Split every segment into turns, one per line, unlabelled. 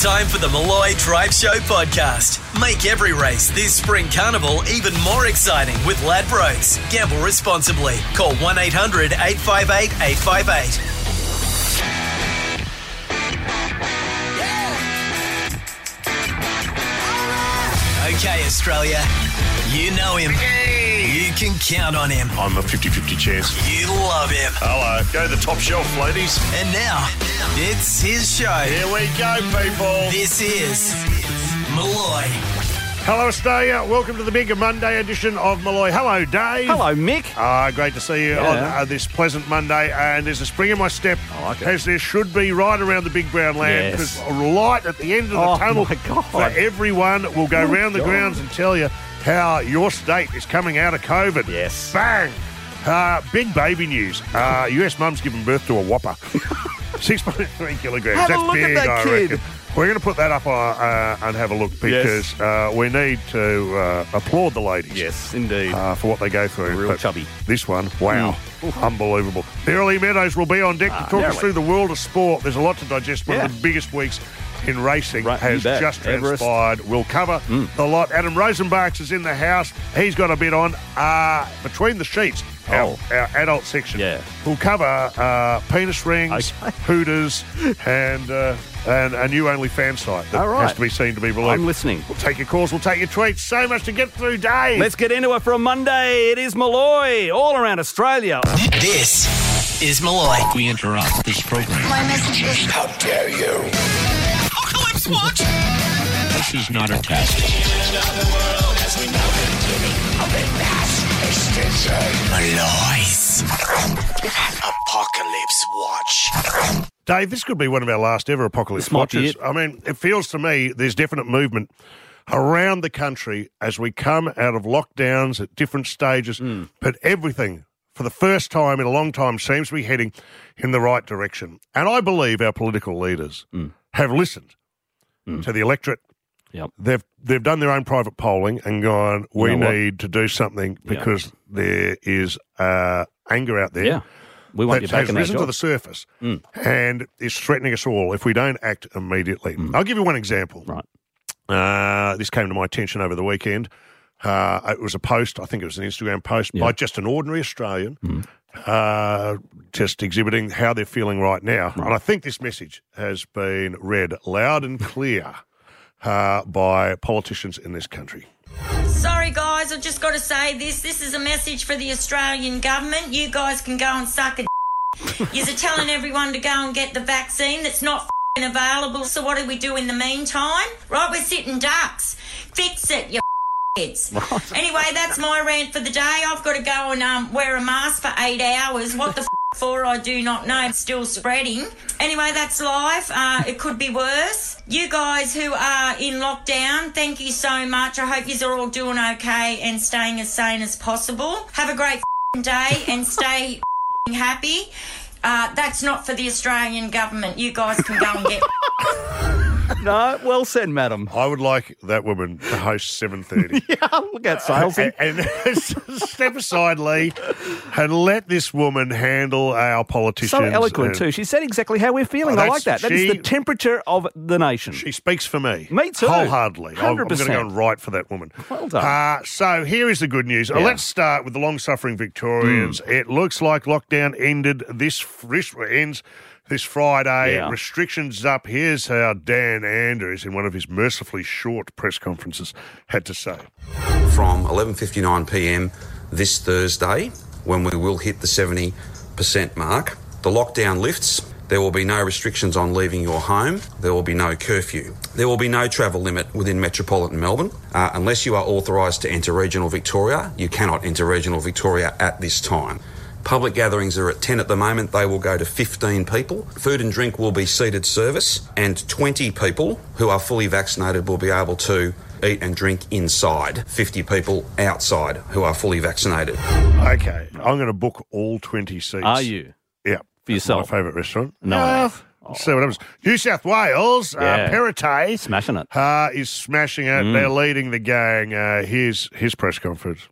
Time for the Molloy Drive Show podcast. Make every race this spring carnival even more exciting with Ladbrokes. Gamble responsibly. Call 1 800 858 858. Okay, Australia. You know him. You can count on him.
I'm a 50 50 chance.
You love him.
Hello. Go to the top shelf, ladies.
And now, it's his show.
Here we go, people.
This is Molloy.
Hello, Australia. Welcome to the big Monday edition of Molloy. Hello, Dave.
Hello, Mick.
Ah, great to see you on
Yeah.
uh, this pleasant Monday. And there's a spring in my step,
I like it.
as there should be right around the big brown land.
Yes.
There's a light at the end of the
Oh,
tunnel
my God.
for everyone. We'll go
Oh,
round the
God.
grounds and tell you how your state is coming out of COVID.
Yes.
Bang. Uh, big baby news. Uh, US mum's given birth to a whopper. 6.3 kilograms.
Have a
That's
look at
big,
that
I
kid.
reckon. We're going to put that up uh, uh, and have a look because uh, we need to uh, applaud the ladies
Yes, indeed.
uh, for what they go through.
Real
But
chubby.
This one, wow, unbelievable. Neroli Meadows will be on deck to talk us through the world of sport. There's a lot to digest. One
Yeah.
of the biggest weeks in racing
Right,
has
you bet.
just
Everest.
transpired. We'll cover the lot. Adam Rosenbachs is in the house. He's got a bit on. Uh, between the sheets, our,
Oh.
our adult section.
Yeah.
We'll cover uh, penis rings,
Okay.
hooters, and, uh, and a new OnlyFans site that
All right.
has to be seen to be believed.
I'm listening.
We'll take your calls. We'll take your tweets. So much to get through, Dave.
Let's get into it from Monday. It is Molloy, all around Australia.
This is Molloy.
we interrupt this program.
My message is
How dare you? Apocalypse Watch.
This is not a test.
Molloy's Apocalypse Watch.
Dave, this could be one of our last ever apocalypse
This might be
watches.
it.
I mean, it feels to me there's definite movement around the country as we come out of lockdowns at different stages,
Hmm.
but everything for the first time in a long time seems to be heading in the right direction. And I believe our political leaders
Hmm.
have listened to the electorate.
Yep.
They've they've done their own private polling and gone, we
You know what?
need to do something because there is uh, anger out there
Yeah. We want
that
you back
has
in
risen to the surface and is threatening us all if we don't act immediately. I'll give you one example.
Right.
Uh, this came to my attention over the weekend. Uh, it was a post, I think it was an Instagram post by just an ordinary Australian, uh, just exhibiting how they're feeling right now. And I think this message has been read loud and clear uh, by politicians in this country.
Sorry, guys, I've just got to say this. This is a message for the Australian government. You guys can go and suck a You're telling everyone to go and get the vaccine that's not fing available. So what do we do in the meantime? Right, we're sitting ducks. Fix it, you kids. Anyway, that's my rant for the day. I've got to go and um, wear a mask for eight hours. What the f- for, I do not know. It's still spreading. Anyway, that's life. Uh, it could be worse. You guys who are in lockdown, thank you so much. I hope you are all doing okay and staying as sane as possible. Have a great day and stay happy. Uh, that's not for the Australian government. You guys can go and get
No, well said, madam.
I would like that woman to host 7.30.
Yeah, look at salesy.
and, and step aside, Lee, and let this woman handle our politicians.
So eloquent,
and
too. She said exactly how we're feeling.
Oh,
I like that.
that's-
That is
she-
the temperature of the nation.
She speaks for me.
Me too.
Wholeheartedly. I'm- I'm going to
100%.
go and write for that woman.
Well done.
Uh, so here is the good news. Uh, Let's start with the long-suffering Victorians.
Hmm.
It looks like lockdown ended this, this ends this Friday.
Yeah.
Restrictions up. Here's how Dan Andrews, in one of his mercifully short press conferences, had to say.
from 11:59 p.m. this Thursday, when we will hit the 70% mark. The lockdown lifts. There will be no restrictions on leaving your home. There will be no curfew. There will be no travel limit within metropolitan Melbourne. Uh, unless you are authorised to enter regional Victoria, you cannot enter regional Victoria at this time. Public gatherings are at 10 at the moment. They will go to 15 people. Food and drink will be seated service, and 20 people who are fully vaccinated will be able to eat and drink inside. 50 people outside who are fully vaccinated.
Okay, I'm going to book all 20 seats.
Are you?
Yeah.
For yourself?
My favourite restaurant.
No one
Yeah. see what happens. New South Wales, uh,
Yeah.
Perrottet,
Smashing it.
uh, is smashing it.
Mm.
They're leading the gang. Uh, here's his press conference.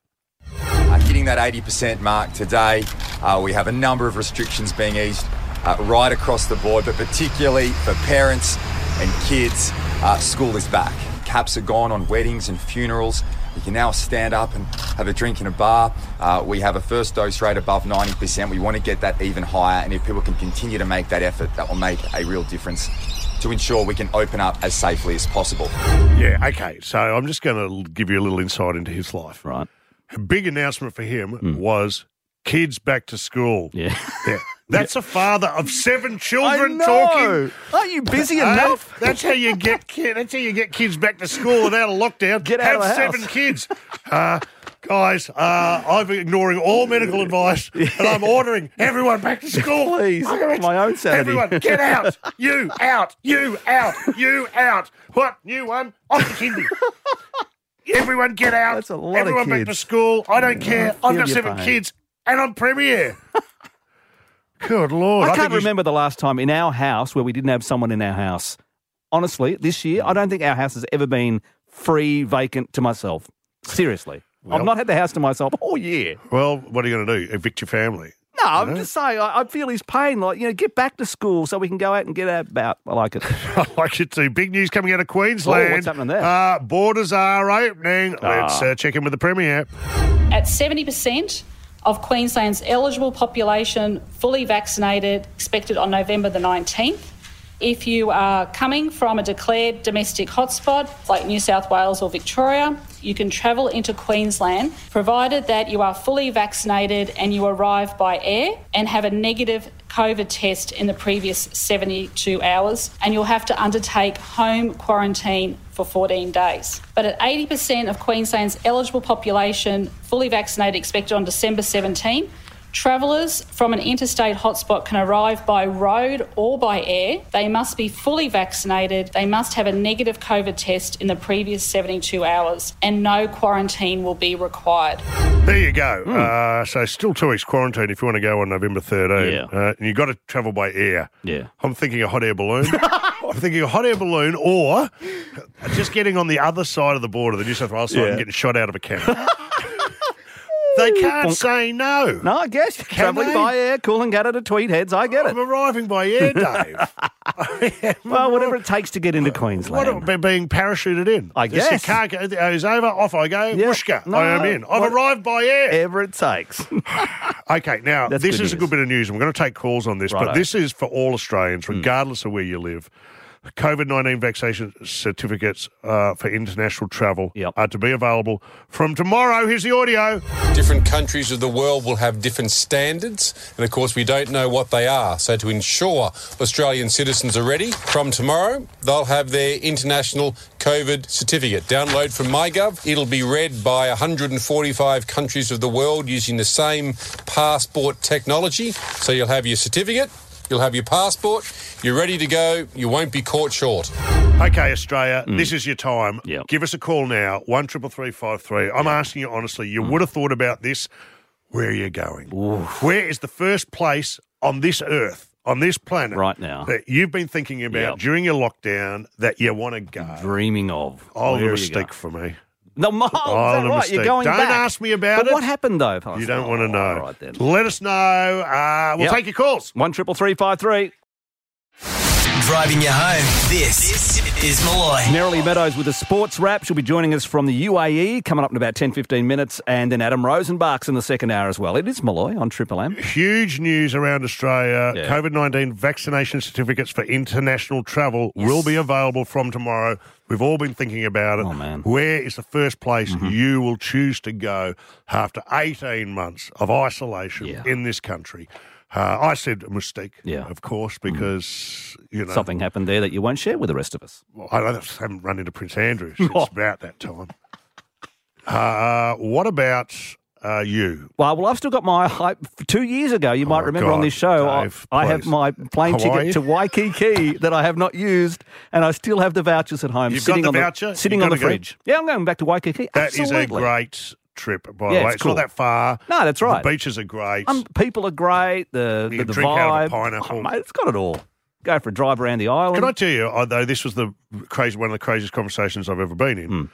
Uh, hitting that 80% mark today. Uh, we have a number of restrictions being eased uh, right across the board, but particularly for parents and kids, uh, school is back. Caps are gone on weddings and funerals. You can now stand up and have a drink in a bar. Uh, we have a first dose rate above 90%. We want to get that even higher, and if people can continue to make that effort, that will make a real difference to ensure we can open up as safely as possible.
Yeah, okay. So I'm just going to give you a little insight into his life.
Right.
A big announcement for him was kids back to school.
Yeah.
Yeah. That's a father of seven children talking.
Aren't you busy enough?
that's how you get kid. That's how you get kids back to school without a lockdown.
Get out
Have
of the
seven
house.
kids. Uh, guys, uh, I'm ignoring all medical advice and I'm ordering everyone back to school.
Please,
it.
my own sanity.
Everyone, get out. You out. You out. You out. What? New one? Off the kindy. Everyone get out.
That's a lot of
Everyone back to school. I don't care. I've got seven
pain.
kids and I'm premier. Good Lord.
I
think
can't remember the last time in our house where we didn't have someone in our house. Honestly, this year, I don't think our house has ever been free, vacant to myself. Seriously. I've not had the house to myself all year.
Well, what are you going to do? Evict your family?
No, I'm just saying, I, I feel his pain. Like, you know, get back to school so we can go out and get out about. I like it.
I like it too. Big news coming out of Queensland.
Oh, what's happening there?
Uh, borders are opening.
Ah.
Let's uh, check in with the Premier.
At 70% of Queensland's eligible population fully vaccinated, expected on November the 19th. If you are coming from a declared domestic hotspot like New South Wales or Victoria, you can travel into Queensland provided that you are fully vaccinated and you arrive by air and have a negative COVID test in the previous 72 hours, and you'll have to undertake home quarantine for 14 days. But at 80% of Queensland's eligible population fully vaccinated, expected on December 17, Travellers from an interstate hotspot can arrive by road or by air. They must be fully vaccinated. They must have a negative COVID test in the previous 72 hours, and no quarantine will be required.
There you go. Uh, so still two weeks quarantine if you want to go on November 13.
Yeah.
Uh, and you've got to travel by air.
Yeah.
I'm thinking a hot air balloon. I'm thinking a hot air balloon or just getting on the other side of the border, the New South Wales side,
Yeah.
and getting shot out of a cannon. they can't say no.
No, I guess. Travelling by air, cooling out to Tweed Heads. I get it.
I'm arriving by air, Dave.
Well, whatever it takes to get into Queensland.
What about being parachuted in?
I guess.
Your car goes over, off I go, whooshka,
No,
I am in. I've
what-
arrived by air.
Whatever it takes.
Okay, now
That's
this is a good bit of news. We're going to take calls on this, but
Righto. Hmm.
this is for all Australians, regardless of where you live. COVID 19 vaccination certificates uh, for international travel
Yep.
are to be available from tomorrow. Here's the audio.
Different countries of the world will have different standards, and of course, we don't know what they are. So, to ensure Australian citizens are ready, from tomorrow, they'll have their international COVID certificate. Download from MyGov. It'll be read by 145 countries of the world using the same passport technology. So, you'll have your certificate, you'll have your passport, you're ready to go, you won't be caught short.
Okay, Australia, this is your time.
Yep.
Give us a call now, one triple three five three. I'm asking you honestly. You
Hmm.
would have thought about this. Where are you going? Where is the first place on this earth, on this planet,
Right now.
that you've been thinking about
Yep.
during your lockdown that you want to go?
Dreaming of.
Oh, the
Where you
mistake for me.
No, Miles,
Oh,
is that right?
mistake.
You're going
Don't
back.
ask me about it.
but
it.
what happened though?
You don't want to know.
All right then.
Let us know. Uh, we'll
Yep.
take your calls.
One triple three five three.
Driving you home. This is Molloy.
Neroli Meadows with a sports wrap. She'll be joining us from the UAE coming up in about 10, 15 minutes. And then Adam Rosenbach's in the second hour as well. It is Molloy on Triple M.
Huge news around Australia.
Yeah.
COVID 19 vaccination certificates for international travel will be available from tomorrow. We've all been thinking about it.
Oh, man. Mm-hmm.
Where is the first place you will choose to go after 18 months of isolation
Yeah.
in this country? Uh, I said a mistake,
Yeah. Mm.
of course, because, you know,
Something happened there that you won't share with the rest of us.
Well, I don't- haven't run into Prince Andrew since about that time. Uh, what about uh, you?
Well, well, I've still got my hype. Two years ago, you might
Oh,
remember on this show, I-
Dave,
I, have my plane
Hawaii?
ticket to Waikiki that I have not used, and I still have the vouchers at home
You've got
sitting
the
on
voucher?
the sitting
You've
on the
gotta go?
fridge. Yeah, I'm going back to Waikiki.
That is
Absolutely.
a great trip, by
Yeah,
the way.
it's
It's
cool.
not that far.
No, that's right.
The beaches are great.
Um, people are great. The
You
the, the
drink
vibe,
out of a pineapple.
Oh, mate, it's got it all. Go for a drive around the island.
Can I tell you, Though this was the crazy one of the craziest conversations I've ever been in.
Hmm.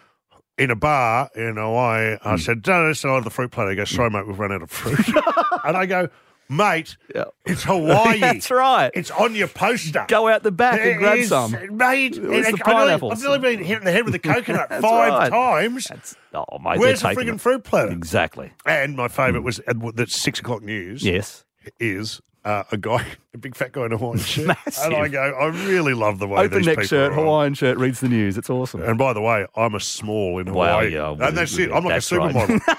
In a bar in Hawaii, I said, "No, that's not the fruit plate." He goes, "Sorry, mate, we've run out of fruit." and I go, Mate,
Yeah.
it's Hawaii.
That's right.
It's on your poster.
Go out the back
It
and grab
is,
some.
Mate,
Where's
and
the pineapples?
I've nearly been hit in the head with a coconut five
right.
times.
That's, oh, mate,
Where's the frigging
it.
fruit platter?
Exactly.
And my favourite was uh, that six o'clock news.
Yes.
is uh, a guy, a big fat guy in a Hawaiian shirt.
Massive.
And I go, I really love the way
Open
these
neck
people
shirt. Hawaiian shirt, reads the news. It's awesome.
And by the way, I'm a small in
Wow,
Hawaii.
yeah,
and that's it. I'm like
that's
a
right.
supermodel.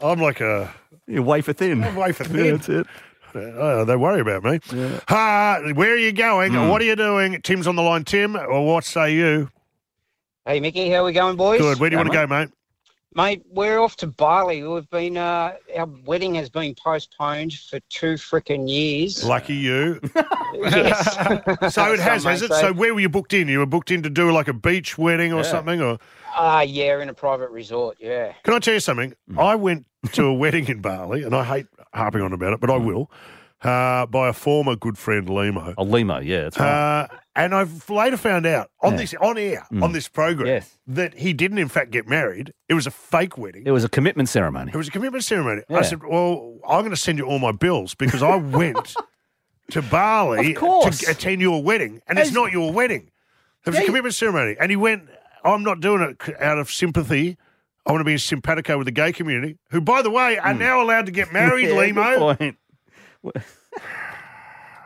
I'm like a
You're wafer thin.
I'm wafer
Yeah,
thin.
that's it.
Oh, they worry about me. Uh, where are you going?
Hmm.
What are you doing? Tim's on the line. Tim, or what say you?
Hey, Mickey, how are we going, boys?
Good. Where do you
Yeah,
want to go, mate?
Mate, we're off to Bali. We've been, uh, our wedding has been postponed for two frickin' years.
Lucky you.
yes.
So it has,
Some
has it?
say.
So where were you booked in? You were booked in to do like a beach wedding or
Yeah.
something? Or
Ah, yeah, in a private resort, yeah.
Can I tell you something? I went to a wedding in Bali, and I hate harping on about it, but I will, uh, by a former good friend, Limo.
Oh, limo, yeah, that's right.
Uh, and I've later found out on
Yeah.
this on air on this program
Yes.
that he didn't in fact get married. It was a fake wedding.
it was a commitment ceremony.
It was a commitment ceremony. I said, "Well, I'm going to send you all my bills because I went to Bali to attend your wedding, and it's not your wedding. It was
Yeah,
a commitment ceremony." And he went, "I'm not doing it out of sympathy. I want to be in simpatico with the gay community, who, by the way, are now allowed to get married."
Hmm. Yeah,
Limo,
good point.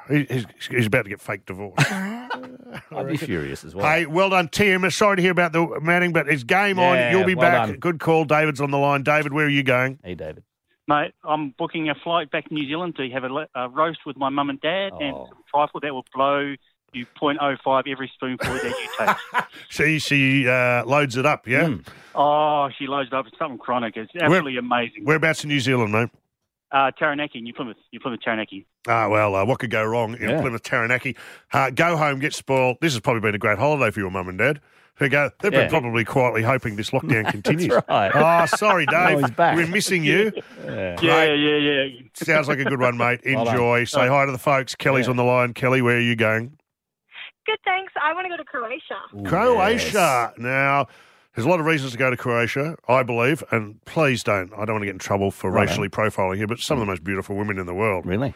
He- he's, he's about to get fake divorce.
I'd be furious as well.
Hey, well done, Tim. Sorry to hear about the Manning, but it's game on. You'll be
well
back.
done.
Good call. David's on the line. David, where are you going?
Hey, David.
Mate, I'm booking a flight back to New Zealand to have a, le- a roast with my mum and dad and
Oh.
some trifle that will blow you 0.05 every spoonful that you take.
She she uh, loads it up. Yeah.
Mm.
oh, she loads it up. It's something chronic. It's absolutely amazing.
Whereabouts in New Zealand, mate?
Uh, Taranaki, New Plymouth. New Plymouth, Taranaki.
Ah, well, uh, what could go wrong in
Yeah.
Plymouth Taranaki? Uh, go home, get spoiled. This has probably been a great holiday for your mum and dad. They go, they've
Yeah.
been probably quietly hoping this lockdown continues.
right.
Oh, sorry, Dave.
he's back.
We're missing you.
Yeah.
Yeah, yeah, yeah.
Sounds like a good one, mate.
Well.
Enjoy. Say hi to the folks. Kelly's
Yeah.
on the line. Kelly, where are you going?
Good, thanks. I want to go to Croatia.
Ooh,
Croatia. Now, there's a lot of reasons to go to Croatia, I believe, and please don't. I don't want to get in trouble for
Righto.
racially profiling here, but some of the most beautiful women in the world.
Really?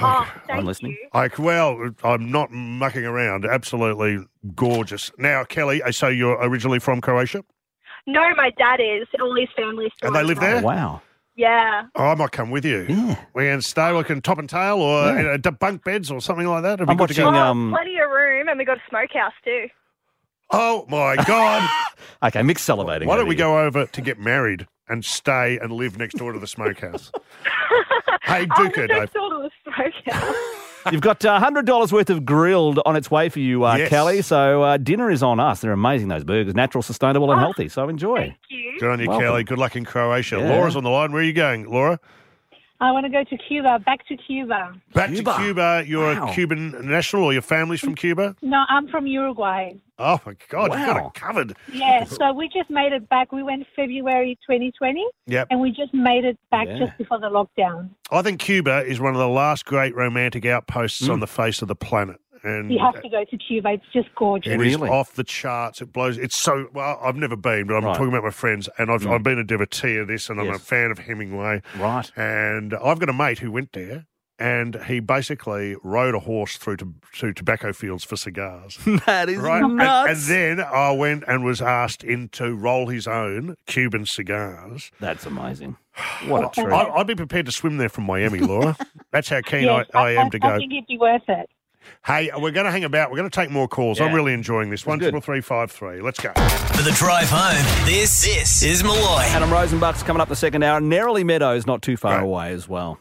Oh, thank
listening.
you.
I, well, I'm not mucking around. Absolutely gorgeous. Now, Kelly, uh, I say you're originally from Croatia,
No, my dad is. All his family's still
and they live there.
Wow.
Yeah.
Oh, I might come with you.
Yeah.
We can stay like in top and tail, or
Yeah.
you know, d- bunk beds, or something like that. It'd be
I'm
good to go.
watching,
Oh,
um,
plenty of room, and we got a smokehouse too.
Oh my God!
Okay, mixed salivating.
Why don't we
here.
go over to get married and stay and live next door to the smokehouse? hey,
Oh,
Duca,
next
Dave.
door to the smokehouse.
You've got uh, $100 worth of grilled on its way for you, uh,
Yes.
Kelly. So uh, dinner is on us. They're amazing, those burgers. Natural, sustainable, and
Oh,
healthy. So enjoy.
Thank you.
Good on you,
Welcome.
Kelly. Good luck in Croatia.
Yeah.
Laura's on the line. Where are you going, Laura?
I want to go to Cuba, back to Cuba.
Back
Cuba.
to Cuba. You're
Wow.
a Cuban national, or your family's from Cuba?
No, I'm from Uruguay.
Oh my God, you've got
Wow.
it covered.
Yeah, so we just made it back. We went February 2020,
Yep.
and we just made it back
Yeah.
just before the lockdown.
I think Cuba is one of the last great romantic outposts
Mm.
on the face of the planet. And
You have to go to Cuba. It's just gorgeous.
It is
Really?
off the charts. It blows. It's so well. I've never been, but I'm
Right.
talking about my friends, and I've,
Mm.
I've been a devotee of this, and I'm a fan of Hemingway.
Right.
And I've got a mate who went there, and he basically rode a horse through to, to tobacco fields for cigars.
that is
Right, and,
nuts.
and then I went and was asked in to roll his own Cuban cigars.
That's amazing. What a treat.
I, I'd be prepared to swim there from Miami, Laura. That's how keen
Yes,
I, I am to go.
I
go.
think it'd be worth it.
Hey, we're going to hang about. We're going to take more calls. I'm really enjoying this. One
good.
triple three five three. Let's go.
For the drive home, this, this is Molloy.
Adam Rosenbach's coming up the second hour. Neroli Meadows, not too far
Right.
away as well.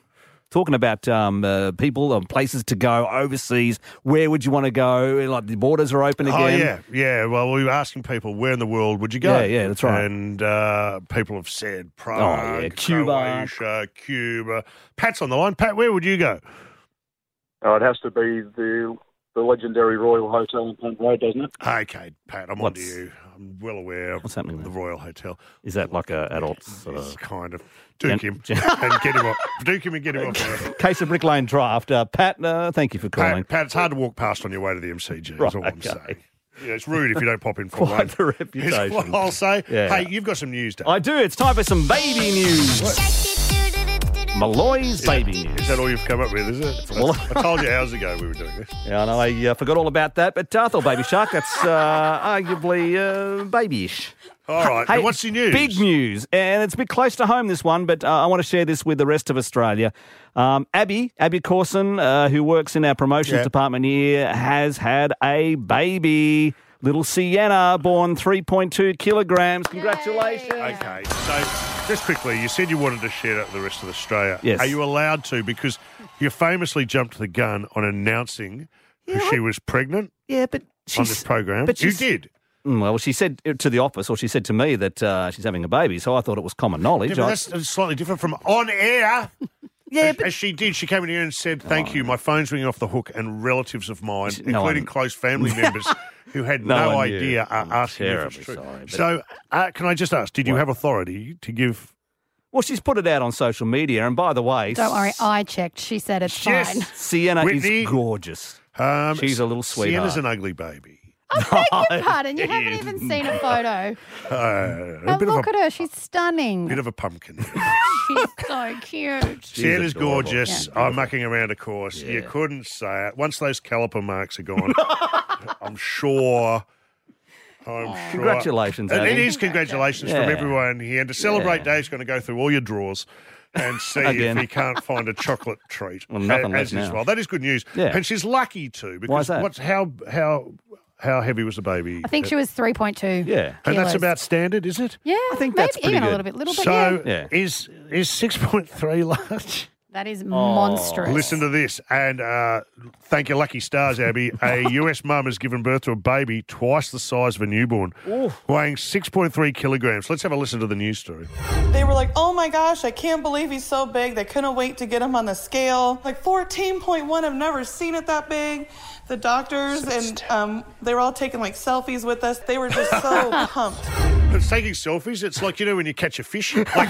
Talking about um, uh, people, and places to go overseas. Where would you want to go? Like the borders are open again.
Oh yeah, yeah. Well, we were asking people where in the world would you go?
Yeah, yeah, that's right.
And uh, people have said Prague,
yeah, Cuba.
Croatia, Cuba. Pat's on the line. Pat, where would you go?
Oh, it has to be the the legendary Royal Hotel in Punt Road, doesn't it?
Okay, Pat, I'm on to you. I'm well aware of
What's happening
the
there?
Royal Hotel.
Is that like a adult sort
It's
of
kind of duke
Gen-
him
gen-
and get him off. Duke him and get him off.
case of Brick Lane draft? Uh, Pat, uh, thank you for calling.
Pat, Pat, it's hard to walk past on your way to the MCG.
Right,
That's all I'm
okay.
saying. Yeah, it's rude if you don't pop in for
Quite
one.
the
Is
reputation.
what I'll say.
Yeah.
Hey, you've got some news, Dave.
I do. It's time for some baby news. Molloy's baby
Is
news.
that all you've come up with, is it?
all-
I told you hours ago we were doing this.
Yeah, I know. I uh, forgot all about that, but uh, I thought Baby Shark, that's uh, arguably uh, babyish.
All right.
Hey,
now what's the news?
Big news, and it's a bit close to home, this one, but uh, I want to share this with the rest of Australia. Um, Abby, Abby Corson, uh, who works in our promotions
Yeah.
department here, has had a baby. Little Sienna, born 3.2 kilograms. Congratulations.
Okay, so just quickly, you said you wanted to share that with the rest of Australia.
Yes.
Are you allowed to? Because you famously jumped the gun on announcing that she was pregnant
Yeah, but
on this program.
but
you did.
Mm, Well, she said to the office, or she said to me that uh, she's having a baby, so I thought it was common knowledge.
Yeah, but
I-
that's that's slightly different from on air.
Yeah,
as,
but-
as she did, she came in here and said, "Thank you, my phone's ringing off the hook," and relatives of mine,
No
including
one-
close family members who had
No
no, idea, are
I'm
asking if
terribly
it's true.
sorry,
so, uh, can I just ask, did you have authority to give?
well, she's put it out on social media, and by the way,
Don't worry, I checked. She said it's
Yes.
fine.
Sienna
Whitney.
is gorgeous.
Um,
She's a little sweetheart.
Sienna's
sweetheart.
an ugly baby.
I beg your pardon. You haven't even seen a photo.
Uh, a
And
bit
look
of a
at her. She's stunning.
bit of a pumpkin.
She's so cute.
Sienna's
adorable.
gorgeous. I'm mucking around, of course. You couldn't say it. Once those caliper marks are gone, I'm sure. I'm sure.
Congratulations,
And it
Abby.
is congratulations from
Yeah.
everyone here. And to celebrate
Yeah.
Dave's going to go through all your drawers and see
Again.
if he can't find a chocolate treat.
Well, nothing
as
left
as
now.
well. That is good news.
Yeah.
And she's lucky too. Because
Why is that?
what's how how how heavy was the baby?
I think she was 3.2.
Yeah.
and that's
kilos.
about standard, is it?
Yeah, I
think
maybe
that's pretty
even a
good.
little bit little, but
So
yeah,
Yeah.
is is six point three large?
that is
Oh.
monstrous.
Listen to this, and uh, thank your lucky stars, Abby. A US mum has given birth to a baby twice the size of a newborn, weighing 6.3 kilograms. Let's have a listen to the news story.
They were like, oh my gosh, I can't believe he's so big. They couldn't wait to get him on the scale. Like 14.1, I've never seen it that big. The doctors and um, they were all taking like selfies with us. They were just so pumped.
It's taking selfies. It's like, you know, when you catch a fish like,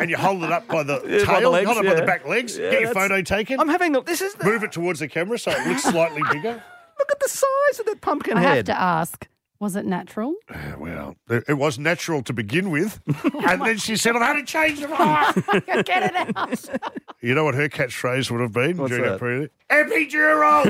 and you hold it up by the
Yeah, by the legs,
hold it by the back legs,
Yeah,
get your
that's-
photo taken,
I'm having a. This is.
move it towards the camera so it looks slightly bigger.
Look at the size of that pumpkin
I have to ask, was it natural?
Yeah, well, it it was natural to begin with. Oh and then she said, I've had to change the mind.
Get it out.
You know what her catchphrase would have been
What's
during that,
that?
period? Epidural!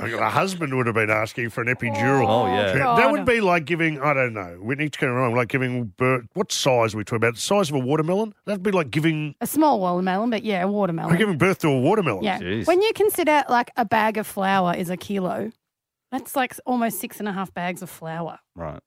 Her husband would have been asking for an epidural.
Oh, yeah.
that would be like giving, I don't know, Whitney, to get it wrong, like giving birth, what size are we talking about? The size of a watermelon? That'd be like giving,
A small watermelon, but yeah, a watermelon.
like giving birth to a watermelon.
Yeah.
Jeez.
When you consider like a bag of flour is a kilo, that's like almost six and a half bags of flour.
Right.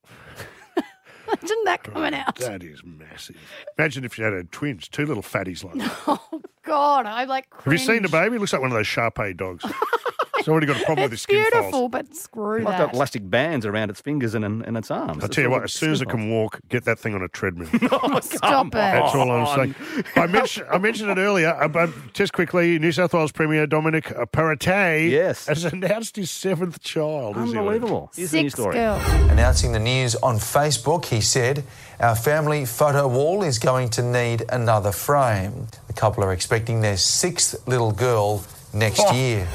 Imagine that coming out.
That is massive. Imagine if you had had twins, two little fatties like that.
Oh God, I'm like.
Have you seen the baby? It looks like one of those Sharpei dogs. It's already got a problem with his
It's
skin
beautiful,
folds.
but screw
I've
that.
got elastic bands around its fingers and, and its arms.
I'll tell you what, as soon as it can walk, get that thing on a treadmill.
Stop it.
That's all I'm saying. I mentioned, I mentioned it earlier, uh, but just quickly, New South Wales Premier Dominic Perrottet
Yes.
has announced his seventh child. Is he?
Unbelievable. Here's the new
Six
story.
girls.
Announcing the news on Facebook, he said, Our family photo wall is going to need another frame. The couple are expecting their sixth little girl next
Oh.
year.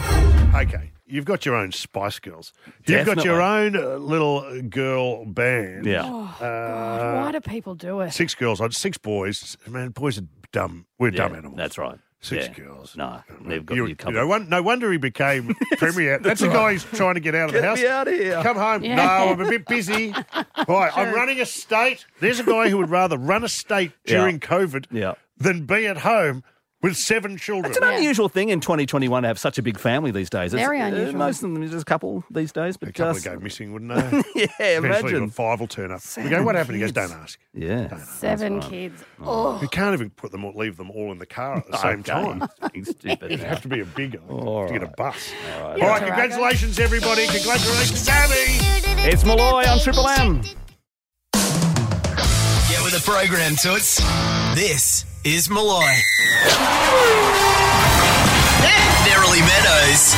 Okay. You've got your own Spice Girls. You've got your own uh, little girl band.
Yeah.
Oh,
Uh,
God, why do people do it?
Six girls, uh, six boys. Man, boys are dumb. We're dumb animals.
That's right.
Six
Yeah.
girls.
No, they've got
You,
you
you
covered.
know, one, no wonder he became premier. That's, a guy who's trying to get out of the
Get
house.
me out of here.
Come home.
Yeah.
No, I'm a bit busy. right, I'm running a state. There's a guy who would rather run a state during COVID
Yeah.
than be at home with seven children.
It's an unusual thing in 2021 to have such a big family these days. It's,
Very
uh,
unusual.
most of them is just a couple these days, but
a couple
just
would go missing, wouldn't they?
yeah,
Eventually,
imagine.
five will turn up. we go, what happened? He goes, don't ask.
Yeah,
Seven kids. Oh,
We can't even put them all, leave them all in the car at the same
Okay.
time.
Fucking stupid.
It'd have to be a bigger
All
to get a bus.
All
All
right.
right, congratulations, everybody. Congratulations, Sammy.
It's Molloy on Triple M.
Get with the program, Toots. This is Molloy. Neroli Meadows.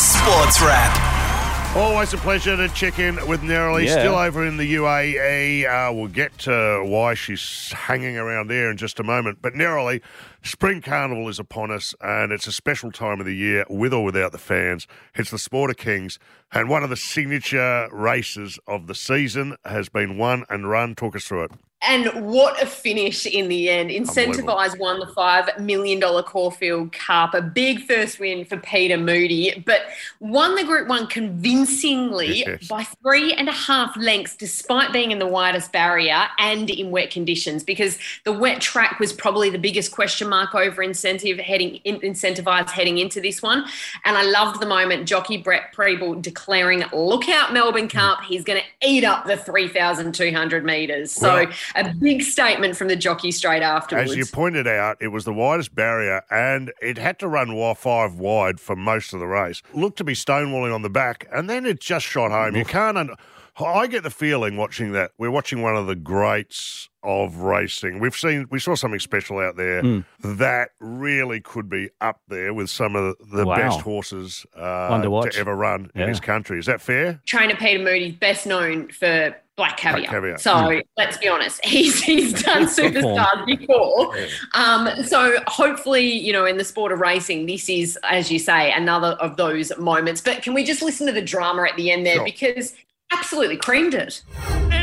Sports Wrap.
Always a pleasure to check in with Neroli.
Yeah.
Still over in the UAE. Uh, we'll get to why she's hanging around there in just a moment. But Neroli, Spring Carnival is upon us, and it's a special time of the year, with or without the fans. It's the Sport of Kings, and one of the signature races of the season has been won and run. Talk us through it.
And what a finish in the end. Incentivise won the $5 million Caulfield Cup, a big first win for Peter Moody, but won the Group 1 convincingly
Yes.
by three and a half lengths, despite being in the widest barrier and in wet conditions, because the wet track was probably the biggest question mark over incentive heading in, Incentivise heading into this one. And I loved the moment jockey Brett Prebble declaring, look out, Melbourne Cup, he's going to eat up the 3,200 metres. So
Well-
a big statement from the jockey straight afterwards.
As you pointed out, it was the widest barrier and it had to run wi- five wide for most of the race. Looked to be stonewalling on the back and then it just shot home. You can't. Un- I get the feeling watching that we're watching one of the greats of racing. We've seen, we saw something special out there
Mm.
that really could be up there with some of the
Wow.
best horses uh,
to
to ever run
Yeah.
in this country. Is that fair?
Trainer Peter Moody's best known for Black Caviar.
Caviar.
So
Mm.
let's be honest, he's he's done superstars before. Um, so hopefully, you know, in the sport of racing, this is, as you say, another of those moments. But can we just listen to the drama at the end there
Sure.
because absolutely creamed it.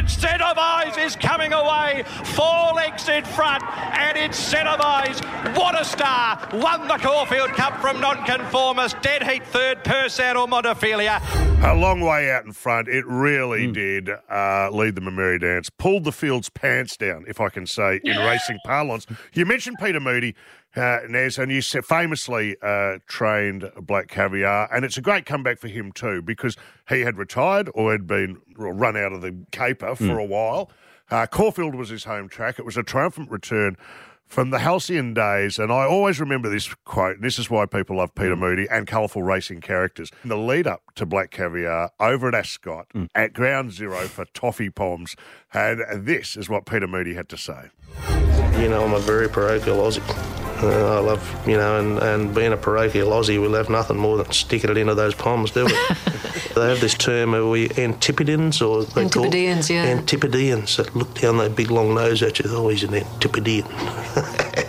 Incentivise is coming away, four lengths in front, and Incentivise, what a star, won the Caulfield Cup from Nonconformist, dead heat third, Persan or Montefilia.
A long way out in front. It really did uh, lead them a merry dance. Pulled the field's pants down, if I can say, in racing parlance. You mentioned Peter Moody, uh, Nez, and you famously uh, trained Black Caviar, and it's a great comeback for him too because he had retired or had been run out of the caper for
Mm.
a while. Uh, Caulfield was his home track. It was a triumphant return from the halcyon days, and I always remember this quote, and this is why people love Peter Moody and colourful racing characters. In the lead up to Black Caviar over at Ascot at ground zero for Toffee Poms, and this is what Peter Moody had to say.
You know, I'm a very parochial Aussie. Uh, I love, you know, and, and being a parochial Aussie, we love nothing more than sticking it into those poms, do we? they have this term, are we Antipodeans or they
Antipodeans,
call
yeah.
Antipodeans that look down their big long nose at you. Oh, he's an Antipodean.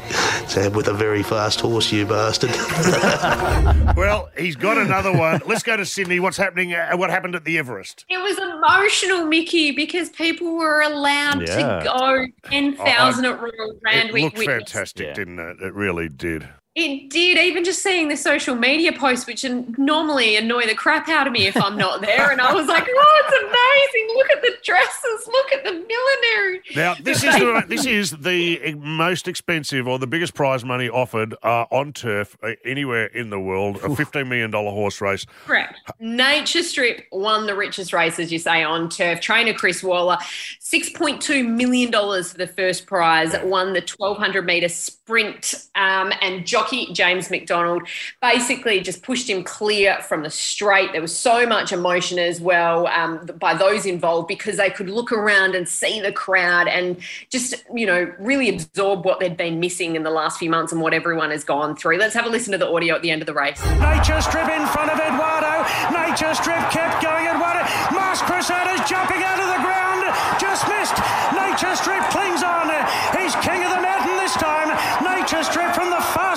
so with a very fast horse, you bastard.
well, he's got another one. Let's go to Sydney. What's happening? Uh, what happened at the Everest?
It was emotional, Mickey, because people were allowed
Yeah.
to go 10,000 at Royal Randwick.
It looked
we-
fantastic, didn't it? It really did.
It did, even just seeing the social media posts, which normally annoy the crap out of me if I'm not there. And I was like, oh, it's amazing. Look at the dresses. Look at the millinery.
Now, this is the, this is the most expensive or the biggest prize money offered uh, on turf uh, anywhere in the world. A fifteen million dollar horse race.
Correct. Nature Strip won the richest race, as you say, on turf. Trainer Chris Waller, $6.2 million for the first prize, won the 1200 metre sprint. Um, and jockey James McDonald basically just pushed him clear from the straight. There was so much emotion as well um, by those involved because they could look around and see the crowd and just, you know, really absorb what they'd been missing in the last few months and what everyone has gone through. Let's have a listen to the audio at the end of the race.
Nature Strip in front of Eduardo. Nature Strip kept going. Eduardo. Masked Crusaders jumping out of the ground. Just missed. Nature Strip clings on. He's king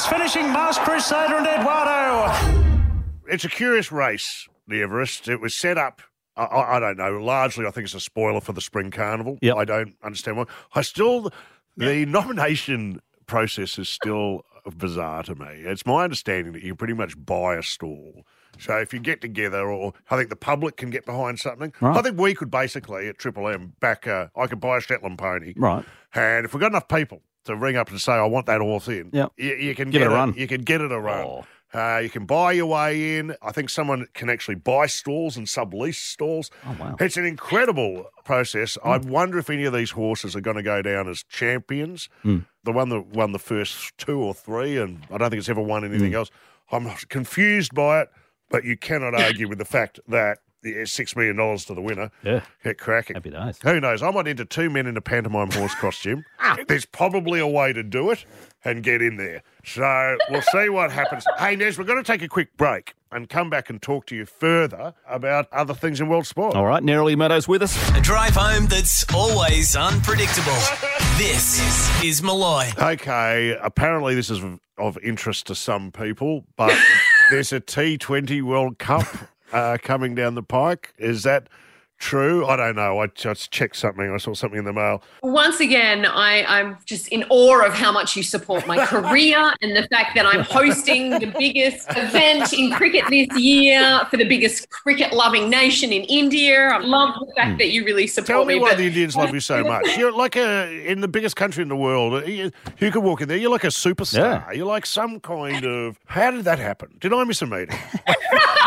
from fast finishing Masked Crusader and Eduardo.
It's a curious race, the Everest. It was set up. I, I, I don't know. Largely, I think it's a spoiler for the spring carnival. I don't understand why. I still the nomination process is still bizarre to me. It's my understanding that you pretty much buy a stall. So if you get together, or I think the public can get behind something.
Right.
I think we could basically at Triple M back. Uh, I could buy a Shetland pony.
Right.
And if we've got enough people to ring up and say, I want that horse in,
Yep.
you, you can
Give
get
it a run. Oh.
You can get it a run. Uh, you can buy your way in. I think someone can actually buy stalls and sublease stalls.
Oh, wow.
It's an incredible process. I wonder if any of these horses are going to go down as champions.
Mm.
The one that won the first two or three, and I don't think it's ever won anything
Mm.
else. I'm confused by it, but you cannot argue with the fact that yeah, six million dollars to the winner.
Yeah.
Get cracking.
Happy days.
Who knows? I might enter two men in a pantomime horse costume. Ah. There's probably a way to do it and get in there. So we'll see what happens. Hey, Nez, we're going to take a quick break and come back and talk to you further about other things in world sport.
All right, Neroli Meadows with us.
A drive home that's always unpredictable. This is Molloy.
Okay, apparently this is of, of interest to some people, but there's a T20 World Cup uh, coming down the pike. Is that true? I don't know. I just checked something. I saw something in the mail.
Once again, I, I'm just in awe of how much you support my career and the fact that I'm hosting the biggest event in cricket this year for the biggest cricket loving nation in India. I love the fact that you really support me.
Tell me why
but-
the Indians love you so much. You're like a in the biggest country in the world. You, you could walk in there. You're like a superstar. You're like some kind of. How did that happen? Did I miss a meeting?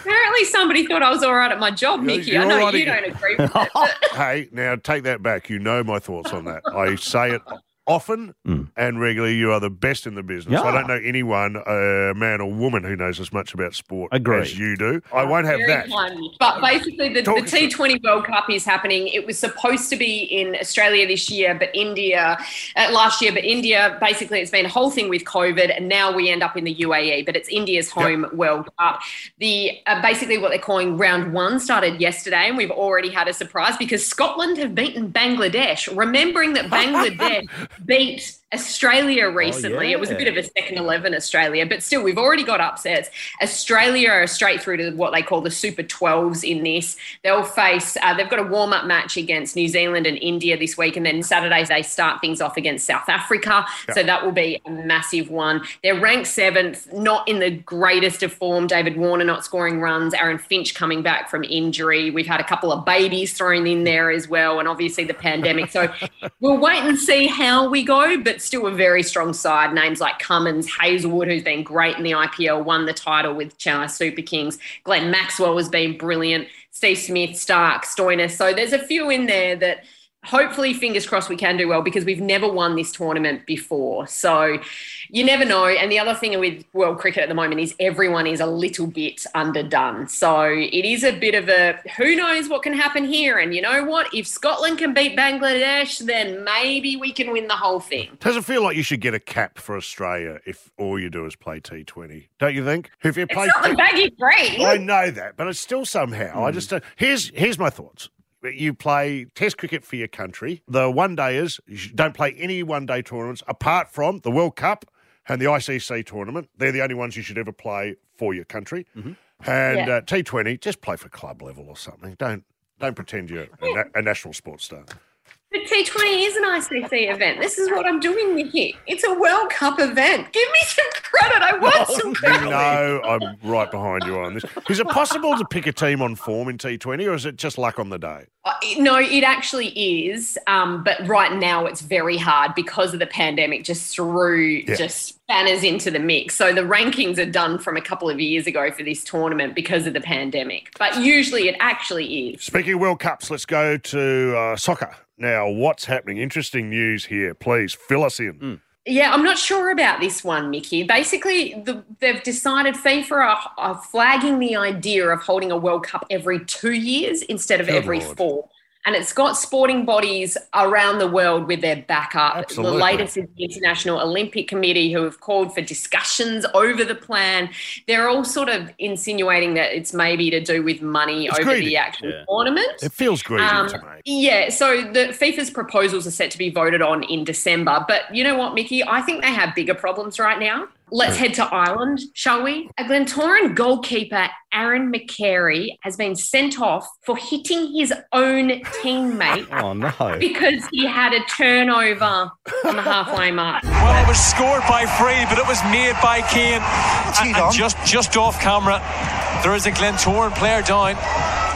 Apparently, somebody thought I was all right at my job, Mickey. I
you're
know
all right
you don't agree with it. but-
hey, now take that back. You know my thoughts on that. I say it often and regularly. You are the best in the business. I don't know anyone, uh, man or woman, who knows as much about sport
Agreed.
as you do. I won't have
Very
that.
kind. But basically, the, the
Talk us
T20 World Cup is happening. It was supposed to be in Australia this year, but India, uh, last year, but India, basically, it's been a whole thing with COVID, and now we end up in the UAE, but it's India's home World Cup. The uh, Basically, what they're calling round one started yesterday, and we've already had a surprise because Scotland have beaten Bangladesh, remembering that Bangladesh beat Australia recently. It was a bit of a second 11 Australia, but still, we've already got upsets. Australia are straight through to what they call the Super 12s in this. They'll face, uh, they've got a warm up match against New Zealand and India this week, and then Saturday they start things off against South Africa. So that will be a massive one. They're ranked seventh, not in the greatest of form. David Warner not scoring runs, Aaron Finch coming back from injury. We've had a couple of babies thrown in there as well, and obviously the pandemic. So we'll wait and see how we go, but still a very strong side. Names like Cummins, Hazlewood, who's been great in the IPL, won the title with Chennai Super Kings. Glenn Maxwell has been brilliant. Steve Smith, Starc, Stoinis. So there's a few in there that hopefully, fingers crossed, we can do well because we've never won this tournament before. So you never know. And the other thing with world cricket at the moment is everyone is a little bit underdone. So it is a bit of a who knows what can happen here. And you know what? If Scotland can beat Bangladesh, then maybe we can win the whole thing.
Does it feel like you should get a cap for Australia if all you do is play T20? Don't you think? If you play
It's not the baggy green.
I know that, but it's still somehow. I just don't. Here's here's my thoughts. You play Test cricket for your country. The one dayers you don't play any one day tournaments apart from the World Cup and the ICC tournament. They're the only ones you should ever play for your country. And
Yeah.
uh, T20, just play for club level or something. Don't don't pretend you're a, na- a national sports star.
The T20 is an ICC event. This is what I'm doing with it. It's a World Cup event. Give me some credit. I want some
You
credit.
know I'm right behind you on this. Is it possible to pick a team on form in T20 or is it just luck on the day?
Uh, No, it actually is. Um, but right now it's very hard because of the pandemic, just threw
Yeah.
just banners into the mix. So the rankings are done from a couple of years ago for this tournament because of the pandemic. But usually it actually is.
Speaking of World Cups, let's go to uh, soccer. Now, what's happening? Interesting news here. Please fill us in.
Yeah, I'm not sure about this one, Mickey. Basically, the, they've decided FIFA are, are flagging the idea of holding a World Cup every two years instead of
Good
every
Lord.
four. And it's got sporting bodies around the world with their backup.
Absolutely.
The latest is the International Olympic Committee, who have called for discussions over the plan. They're all sort of insinuating that it's maybe to do with money
It's
over
greedy.
the actual
Yeah.
tournament.
It feels greedy
Um,
to me.
Yeah, so the FIFA's proposals are set to be voted on in December. But you know what, Mickey? I think they have bigger problems right now. Let's head to Ireland, shall we? A Glentoran goalkeeper, Aaron McCarey, has been sent off for hitting his own teammate
Oh, no.
because he had a turnover on the halfway mark.
Well, it was scored by Free, but it was made by Kane. And, and just just off camera, there is a Glentoran player down.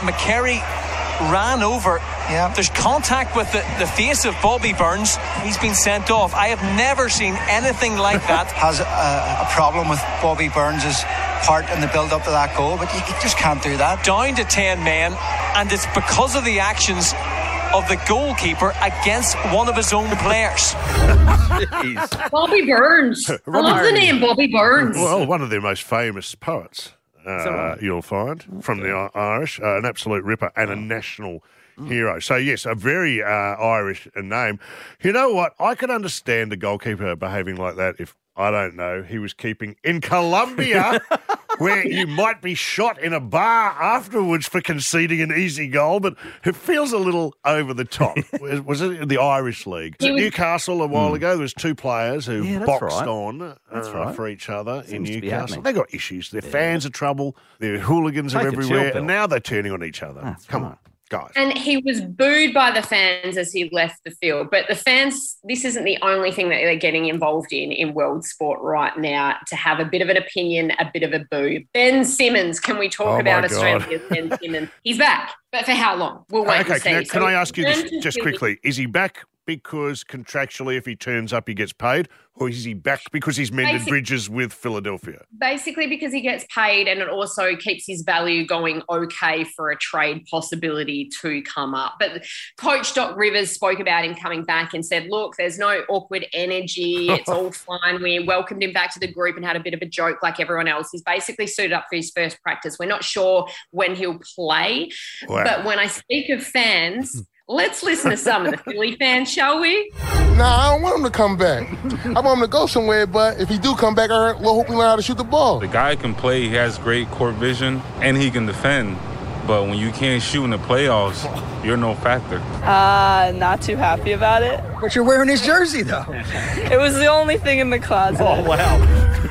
McCarey ran over. Yeah. There's contact with the, the face of Bobby Burns. He's been sent off. I have never seen anything like that.
has a, a problem with Bobby Burns' part in the build up to that goal, but you, you just can't do that.
Down to 10 men, and it's because of the actions of the goalkeeper against one of his own players.
Bobby Burns. I love the name Bobby Burns.
Well, one of their most famous poets, uh, you'll find, from the I- Irish, uh, an absolute ripper and a national hero. So, yes, a very uh, Irish name. You know what? I could understand a goalkeeper behaving like that if, I don't know, he was keeping in Colombia, where you might be shot in a bar afterwards for conceding an easy goal, but it feels a little over the top. was, was it in the Irish League?
Was-
Newcastle a while ago, there was two players who
Yeah,
boxed
right.
on
That's
uh,
right.
for each other in
Seems to be
Newcastle.
happening.
They got issues. Their fans are trouble. Their hooligans are
Take a chill
everywhere,
pill.
and now they're turning on each other.
That's
Come
right.
on, guys.
And he was booed by the fans as he left the field. But the fans, this isn't the only thing that they're getting involved in in world sport right now to have a bit of an opinion, a bit of a boo. Ben Simmons, can we talk
Oh,
about
God.
Australia's Ben Simmons? He's back, but for how long? We'll wait
okay,
and see.
can, I-
So
can I ask you this just quickly? Is he back because contractually, if he turns up, he gets paid, or is he back because he's mended
Basic-
bridges with Philadelphia?
Basically, because he gets paid and it also keeps his value going okay for a trade possibility to come up. But Coach Doc Rivers spoke about him coming back and said, Look, there's no awkward energy. It's all fine. We welcomed him back to the group and had a bit of a joke like everyone else. He's basically suited up for his first practice. We're not sure when he'll play.
Wow.
But when I speak of fans, let's listen to some of the Philly fans, shall we?
Nah, I don't want him to come back. I want him to go somewhere, but if he do come back, I will hope he learn how to shoot the ball.
The guy can play, he has great court vision, and he can defend. But when you can't shoot in the playoffs, you're no factor.
Uh, not too happy about it.
But you're wearing his jersey, though.
It was the only thing in the closet.
Oh, wow.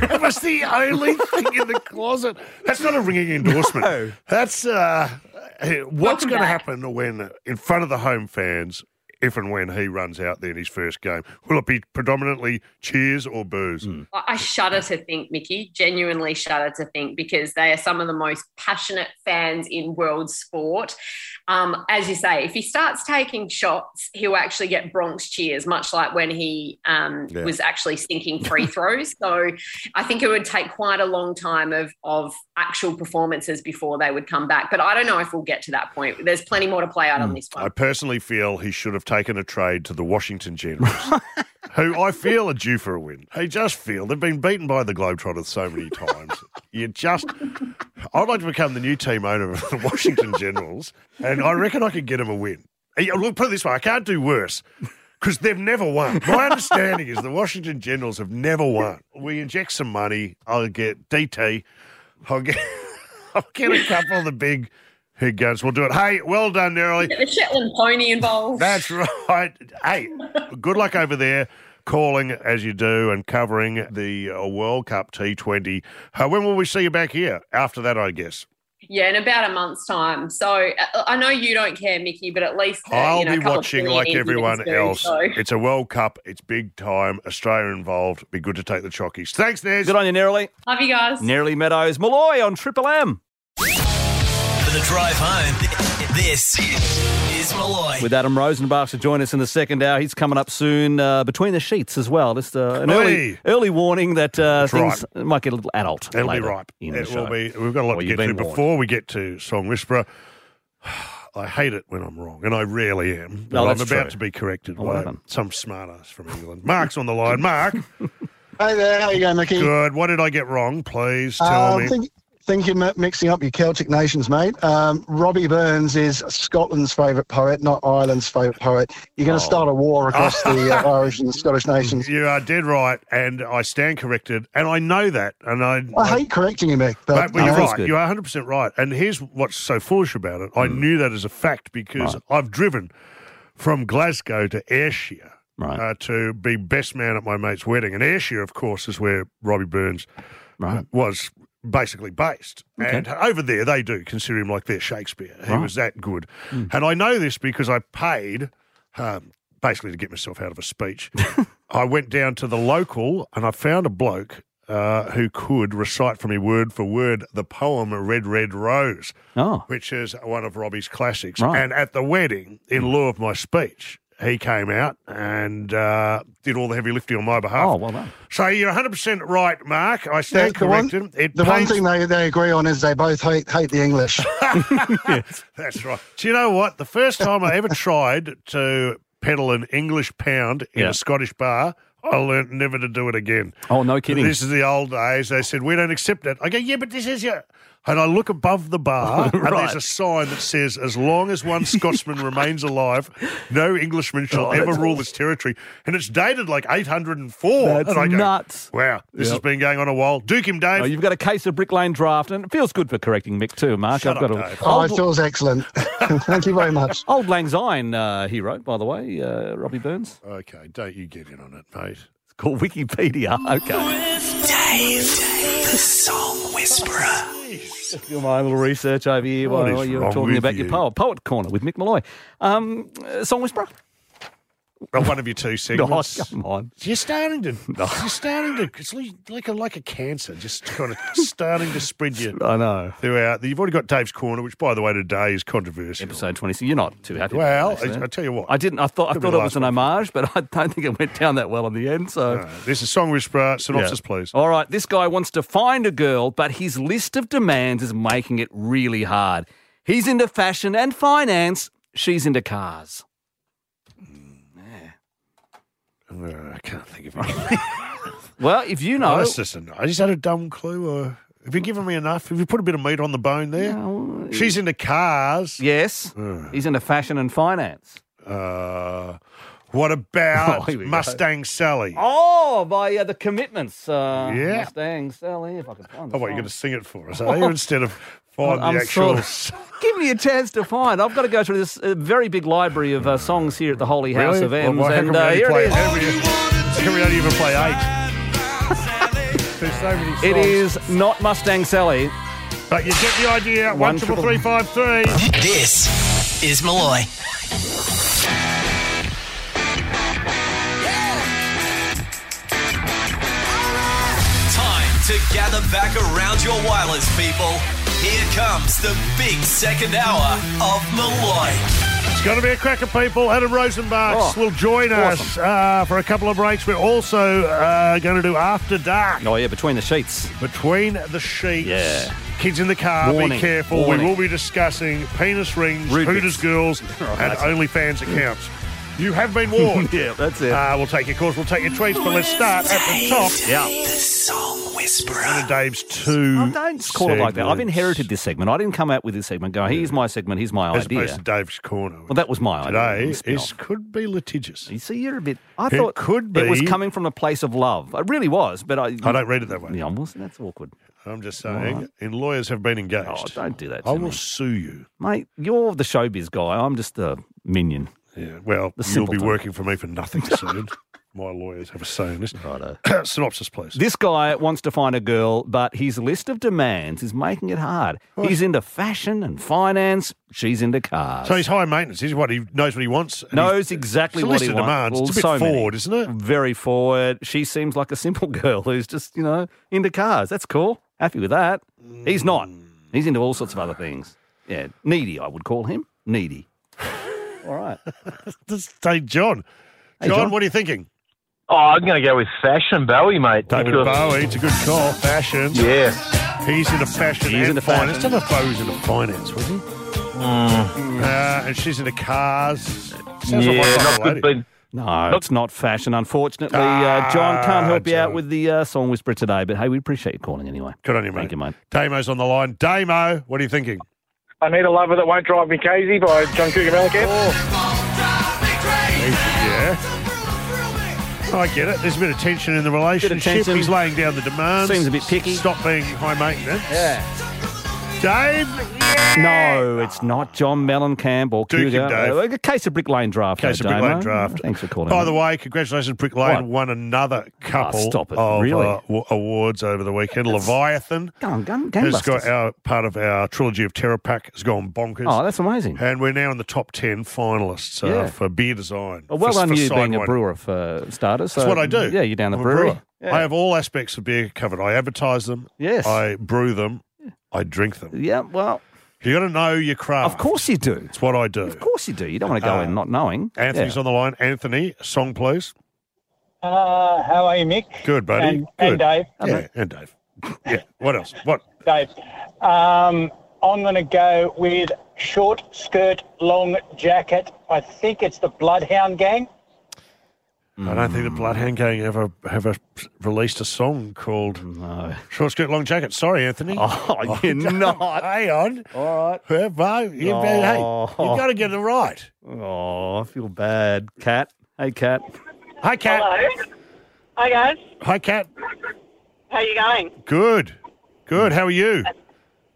that was the only thing in the closet. That's not a ringing endorsement. That's uh, what's going to happen when, in front of the home fans, if and when he runs out there in his first game? Will it be predominantly cheers or boos? Hmm.
I I shudder to think, Mickey, genuinely shudder to think because they are some of the most passionate fans in world sport. Um, as you say, if he starts taking shots, he'll actually get Bronx cheers, much like when he um,
Yeah.
was actually sinking free throws. So I think it would take quite a long time of, of actual performances before they would come back. But I don't know if we'll get to that point. There's plenty more to play out on this one.
I personally feel he should have taken a trade to the Washington Generals, who I feel are due for a win. I just feel they've been beaten by the Globetrotters so many times. You just, I'd like to become the new team owner of the Washington Generals, and I reckon I could get them a win. Look, put it this way: I can't do worse. Because they've never won. My understanding is the Washington Generals have never won. We inject some money. I'll get DT. I'll get, I'll get a couple of the big head guns. We'll do it. Hey, well done, Neroli.
Get the Shetland pony involved.
That's right. Hey, good luck over there calling as you do and covering the uh, World Cup T20. Uh, when will we see you back here? After that, I guess.
Yeah, in about a month's time. So uh, I know you don't care, Mickey, but at least uh,
I'll
you know,
be
couple
watching like
Indians
everyone
do,
else.
so.
It's a World Cup. It's big time. Australia involved. Be good to take the chockies. Thanks, Nez.
Good on you, Neroli.
Love you guys.
Neroli Meadows, Molloy on Triple M.
For the drive home, this is Molloy.
With Adam Rozenbachs to join us in the second hour. He's coming up soon uh, between the sheets as well. Just uh, an early, early warning that uh,
That's
things might get a little adult.
It'll
later
be ripe.
in the
It
show.
will be. We've got a lot
Well,
to get to
warned.
before we get to Song Whisperer. I hate it when I'm wrong, and I rarely am. But
No,
I'm about
true.
to be corrected
Oh,
by
well done.
some smartass from England. Mark's on the line. Mark.
Hey there, how are you going, Mickey?
Good. What did I get wrong? Please tell
Uh,
me.
I think, think you're mi- mixing up your Celtic nations, mate. Um, Robbie Burns is Scotland's favourite poet, not Ireland's favourite poet. You're going to
Oh.
start a war across the uh, Irish and Scottish nations.
You are dead right, and I stand corrected, and I know that, and I.
I hate correcting you, Mick, but,
But, but you're right. You're 100 percent right. And here's what's so foolish about it. I knew that as a fact because I've driven from Glasgow to Ayrshire uh, to be best man at my mate's wedding. And Ayrshire, of course, is where Robbie Burns was basically based.
Okay.
And over there, they do consider him like their Shakespeare. He
Right.
was that good.
Mm.
And I know this because I paid. Um, Basically, to get myself out of a speech, I went down to the local and I found a bloke uh, who could recite for me word for word the poem Red Red Rose,
oh.
which is one of Robbie's classics.
Right.
And at the wedding, in lieu of my speech, he came out and uh, did all the heavy lifting on my behalf.
Oh, well done.
So you're 100% right, Mark. I
yeah,
stand
the one,
corrected. it
the one thing they, they agree on is they both hate, hate the English.
That's right. Do you know what? The first time I ever tried to peddle an English pound in
Yeah.
a Scottish bar, I learnt never to do it again.
Oh, no kidding.
This is the old days. They said, we don't accept it. I go, yeah, but this is your... And I look above the bar, and there's a sign that says, as long as one Scotsman remains alive, no Englishman shall
Oh,
ever rule this territory. And it's dated like 804.
That's
and I go,
nuts.
Wow, this has been going on a while. Duke him, Dave.
Oh, you've got a case of Brick Lane draft, and it feels good for correcting Mick too, Mark.
Shut
I've got
up,
a
Dave.
oh, it feels excellent. Thank you very much.
Auld Lang Syne uh, he wrote, by the way, uh, Robbie Burns.
Okay, don't you get in on it, mate.
It's called Wikipedia. Okay.
Dave, the Song Whisperer.
Do my little research over here
What
while you're talking
with
about your poet, poet corner with Mick Molloy. Um, Song Whisperer.
Well, one of your two segments.
Oh, come on.
You're starting to. You're starting to. It's like like a like a cancer, just kind of starting to spread you.
I know.
Throughout, you've already got Dave's corner, which, by the way, today is controversial.
Episode 26. You're not too happy.
Well,
about this,
I,
eh?
I tell you what.
I didn't. I thought. I thought it was an homage, but I don't think it went down that well in the end. So,
No, this is Song Whisperer. Synopsis,
Yeah.
please.
All right, this guy wants to find a girl, but his list of demands is making it really hard. He's into fashion and finance. She's into cars.
Uh, I can't think of anything.
Well, if you know,
Oh, that's just a, I just had a dumb clue. Or have you given me enough? Have you put a bit of meat on the bone there? She's into cars.
yes, he's into fashion and finance.
Uh, what
Oh,
about
here we go.
Mustang Sally?
Oh, by uh, the commitments. Uh,
Yeah.
Mustang Sally, if I could find the
Oh, what, you're going to sing it for us, are you? Instead of find
I'm
the actual.
sort of- Give me a chance to find. I've got to go through this uh, very big library of uh, songs here at the Holy House
Really?
of
Well,
M's,
why- how
and uh, here
play-
it is.
how come we- how come we don't even play eight? There's so many songs.
It is not Mustang Sally.
But you get the idea. One,
One
triple
triple-
three five three.
This is Molloy. To gather back around your wireless, people. Here comes the big second hour of Molloy.
It's going to be a cracker, people. Adam Rozenbachs
Oh,
will join us uh, for a couple of breaks. We're also uh, going to do After Dark.
Oh, yeah, between the sheets.
Between the sheets.
Yeah.
Kids in the car,
Warning,
be careful.
warning.
We will be discussing penis rings,
Rude
Hooters
bits.
girls,
Oh,
and
that's-
OnlyFans accounts. You have been warned.
yeah, that's it.
Uh, we'll take your calls, we'll take your tweets, but let's start at the top.
Yeah.
The Song Whisperer.
One of Dave's two.
Oh, don't call it like that. I've inherited this segment. I didn't come out with this segment Go, here's my segment, here's my
As
idea.
opposed to Dave's corner.
Well, that was my
Today
idea.
is
Spin-off.
could be litigious.
You see, you're a bit. I
It
thought
could
it was
be.
coming from a place of love. It really was, but I.
I don't read it that way.
Yeah, well, that's awkward.
I'm just saying,
Right.
and lawyers have been engaged.
Oh, don't do that. To
I
me.
will sue you.
mate. You're the showbiz guy. I'm just a minion.
Yeah, well,
The
you'll be working for me for nothing soon. My lawyers have a say in this.
Righto.
Synopsis, please.
This guy wants to find a girl, but his list of demands is making it hard. He's into fashion and finance. She's into cars.
So he's high maintenance. He's what he knows what he wants.
knows exactly what he wants.
demands.
Well,
it's a bit
so many.
forward, isn't it?
Very forward. She seems like a simple girl who's just, you know, into cars. That's cool. Happy with that. He's not. He's into all sorts of other things. Yeah, needy, I would call him. Needy. All right.
Just say John.
Hey,
John,
John.
what are you thinking?
Oh, I'm going to go with fashion Bowie, mate.
David
Because-
Bowie. It's a good call. Fashion.
Yeah.
He's into fashion
He's
and
into
finance.
fashion.
I don't know if Bowie's into finance, was he?
Mm.
Uh, and she's into cars. Sounds
Yeah,
my kind
not good. But
No, it's not fashion, unfortunately. uh, John can't help you out with the uh, song whisperer today, but hey, we appreciate you calling anyway.
Good on you, mate.
Thank you, mate.
Damo's on the line. Damo, what are you thinking?
I need a lover that won't drive me crazy by John Cougar Mellencamp. Oh.
Yeah. I get it. There's a bit of tension in the relationship.
tension.
He's laying down the demands.
Seems a bit picky.
Stop being high maintenance.
Yeah.
Dave?
No, it's not John Mellencamp or
Duke and Dave.
A case of Brick Lane draft.
Case
though,
of Brick Lane draft.
Thanks for calling.
By the way, congratulations, Brick Lane
What?
won another couple
stop it.
of
Really?
uh, w- awards over the weekend. Leviathan
Go on, gun,
has got our part of our trilogy of Terror Pack has gone bonkers.
Oh, that's amazing.
and we're now in the top ten finalists uh,
Yeah.
for beer design.
Well, well
for,
done
for
you being a brewer for starters.
That's what I do.
Yeah, you're down the
I'm
brewery.
brewer.
Yeah.
I have all aspects of beer covered. I advertise them.
Yes.
I brew them. I drink them.
Yeah, well,
You got to know your craft.
of course you do.
It's what I do.
Of course you do. You don't want to go
Uh,
in not knowing.
Anthony's
Yeah.
on the line. Anthony, song please.
Uh, how are you, Mick?
Good, buddy.
And,
Good.
and Dave.
Yeah, and Dave. Yeah. What else? What?
Dave. Um, I'm going to go with short skirt, long jacket. I think it's the Bloodhound Gang.
I don't think the Bloodhound Gang ever have a, released a song called
No.
Short Skirt Long Jacket. Sorry, Anthony.
Oh, you're not.
Hang on.
All right.
Yeah, bro, you, Hey,
Oh.
you got to get it right.
Oh, I feel bad. Cat. Hey, Cat.
Hi, Cat.
Hello. Hi guys.
Hi, Cat.
How you going?
Good. Good. How are you?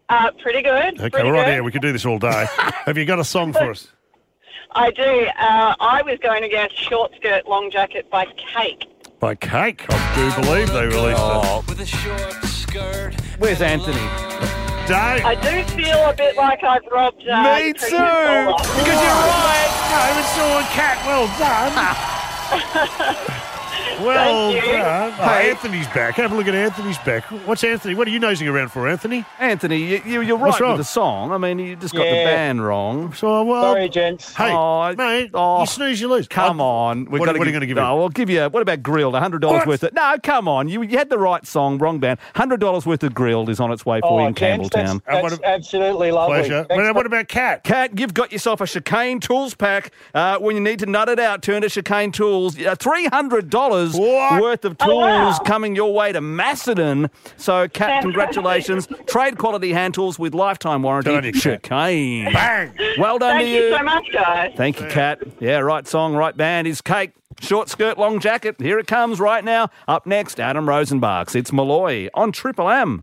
Uh, pretty good.
Okay,
pretty
we're on
good.
here. We could do this all day. have you got a song for us?
I do. Uh, I was going to guess short skirt, long jacket by Cake.
By Cake. I do believe they released
Oh.
it.
Where's Anthony?
don't.
I do feel a bit like I've robbed. Uh,
Me too. Because you're right. No, it's all cat. Well done. Well
Thank you.
done. Oh, Anthony's back. Have a look at Anthony's back. What's Anthony? What are you nosing around for, Anthony?
Anthony, you, you, you're
What's
right
wrong?
with the song. I mean, you just got the band wrong.
So, well,
Sorry, gents.
Hey,
Oh,
mate,
oh,
you snooze, you lose.
Come on. We've
What-
got to
what are you gonna give
No,
him?
I'll give you. What about grilled? $100
What?
worth of. No, come on. You, you had the right song, wrong band. $100 worth of grilled is on its way for you in
gents, Oh, that's,
Campbelltown.
that's absolutely lovely.
Pleasure.
Thanks
What, what about cat?
Cat, you've got yourself a chicane tools pack. Uh, when you need to nut it out, turn to chicane tools. Uh, $300
What?
worth of
Oh,
tools
wow.
coming your way to Macedon. So, Cat, congratulations. Trade quality hand tools with lifetime warranty.
Good on you, Cat.
chicane.
Bang!
Well done
Thank
to
you Thank you so much, guys.
Thank you, Kat. Yeah, right song, right band is Cake. Short skirt, long jacket. Here it comes right now. Up next, Adam Rozenbachs It's Molloy on Triple M.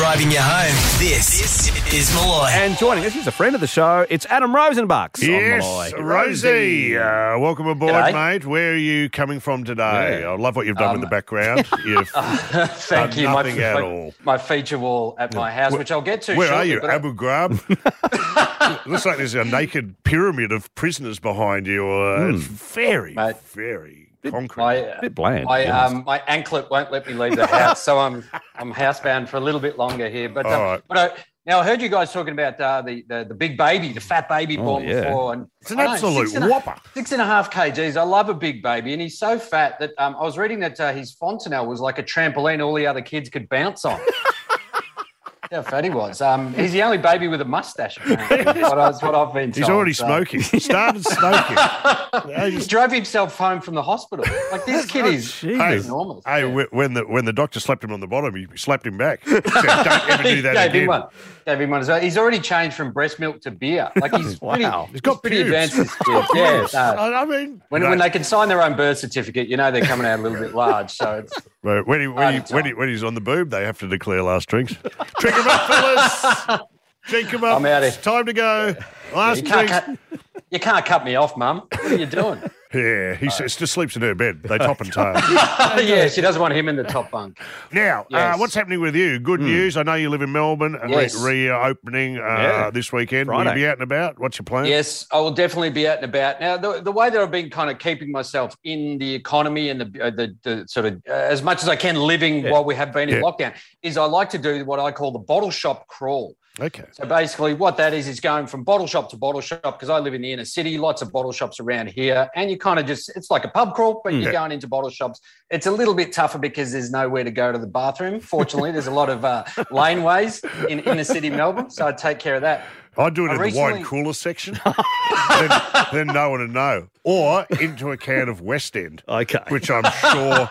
Driving you home. This, is Molloy.
And joining us, he's a friend of the show. It's Adam Rozenbachs on
Yes, Rosie. Uh, welcome aboard,
G'day.
mate. Where are you coming from today? I love what you've done with the background. You've
Thank
done
you. My,
nothing at
my,
all.
my feature wall at my house, which I'll get to.
Where are you?
but
Abu Ghraib? Looks like there's a naked pyramid of prisoners behind you. Uh, It's very, very concrete.
my, uh,
Bit bland.
my,
to
um, my anklet won't let me leave the house, so I'm I'm housebound for a little bit longer here. But, um,
All right.
but I, now I heard you guys talking about uh, the, the the big baby, the fat baby
Oh,
born
yeah.
before, and
It's an
I know,
absolute
six and a-
whopper.
Six and a half kgs. I love a big baby, and he's so fat that um, I was reading that uh, his fontanelle was like a trampoline all the other kids could bounce on. How fat he was. Um, he's the only baby with a mustache. Apparently, what, I, what I've been told.
He's already
so-
smoking. Started smoking.
He
he's-
drove himself home from the hospital. Like this kid is
Hey,
enormous.
hey, wh- when the when the doctor slapped him on the bottom, he slapped him back. Said, Don't ever do that
Gave
again.
him one. Gave him one as well. He's already changed from breast milk to beer. Like he's pretty,
Wow.
He's got
pretty advanced. This kid.
Got
Yeah. no.
I I mean,
When,
no.
when they can sign their own birth certificate, you know they're coming out a little bit large. So it's
Right, when, he, when, he, when, he, when he's on the boob, they have to declare last drinks. Drink 'em up, fellas. Drink 'em up.
I'm outta
It's time to go. Last
you can't, cut, you can't cut me off, Mum. What are you doing?
Yeah, he s just sleeps in her bed. They top and tail.
yeah, she doesn't want him in the top bunk.
Now, uh, what's happening with you? Good news. I know you live in Melbourne. and
Yes.
Re- reopening uh,
Yeah.
this weekend. Will you
Friday.
be out and about? What's your plan?
Yes, I will definitely be out and about. Now, the, the way that I've been kind of keeping myself in the economy and the, uh, the, the sort of uh, as much as I can living while we have been in
Yeah.
lockdown is I like to do what I call the bottle shop crawl.
Okay.
So basically, what that is is going from bottle shop to bottle shop because I live in the inner city, lots of bottle shops around here, and you kind of just it's like a pub crawl, but you're going into bottle shops. It's a little bit tougher because there's nowhere to go to the bathroom. Fortunately, there's a lot of uh, laneways in inner city Melbourne, so I take care of that.
I'd do it
I
in the wine cooler section. then, then no one would know. Or into a can of West End.
Okay.
Which I'm sure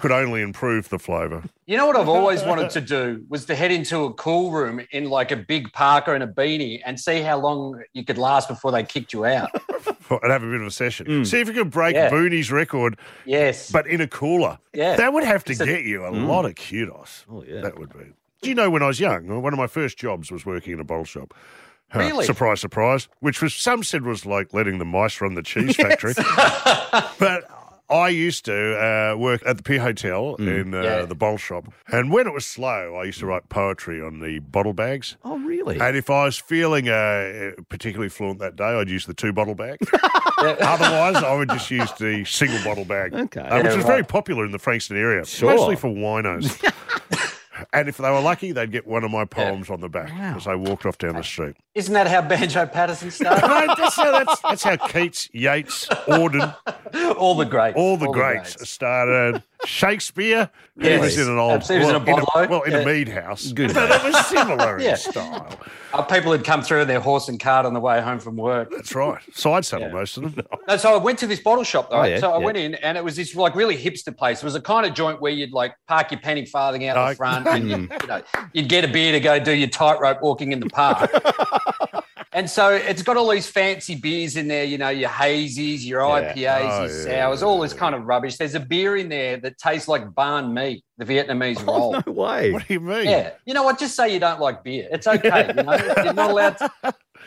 could only improve the flavour.
You know what I've always wanted to do was to head into a cool room in like a big parka and a beanie and see how long you could last before they kicked you out.
and have a bit of a session. See if you could break
Yeah.
Booney's record.
Yes.
But in a cooler.
Yeah.
That would have to
a-
get you a
Mm.
lot of kudos.
Oh, yeah.
That would be. Do you know when I was young, one of my first jobs was working in a bottle shop. Uh,
Really?
surprise, surprise. Which was some said was like letting the mice run the cheese factory. but I used to uh, work at the P Hotel in uh,
Yeah.
the bottle shop, and when it was slow, I used to write poetry on the bottle bags.
Oh, really?
And if I was feeling uh, particularly fluent that day, I'd use the two bottle bag. Otherwise, I would just use the single bottle bag,
Okay.
uh, which
Yeah,
was very popular in the Frankston area,
Sure.
mostly for winos. And if they were lucky, they'd get one of my poems on the back as they walked off down the street.
Isn't that how Banjo Paterson started?
No, that's, how, that's, that's how Keats, Yeats, Auden,
all the greats.
all the greats started. Shakespeare, he was in an old,
Absolutely, he was in a bottle.
well, in a mead house,
Good
but it was similar
Yeah.
in style.
Uh, people had come through in their horse and cart on the way home from work.
That's right. Side saddle,
Yeah.
most of them.
No, so I went to this bottle shop though.
Oh, yeah,
so I
yeah.
went in and it was this like really hipster place. It was a kind of joint where you'd like park your penny farthing out
Oh.
the front and you, you know, you'd get a beer to go do your tightrope walking in the park. And so it's got all these fancy beers in there, you know, your hazies, your IPAs,
Oh,
your
yeah,
sours, all this kind of rubbish. There's a beer in there that tastes like banh mi, the Vietnamese oh, roll.
Oh, no way.
What do you mean?
Yeah. You know what? Just say you don't like beer. It's okay. You know, you're not allowed to,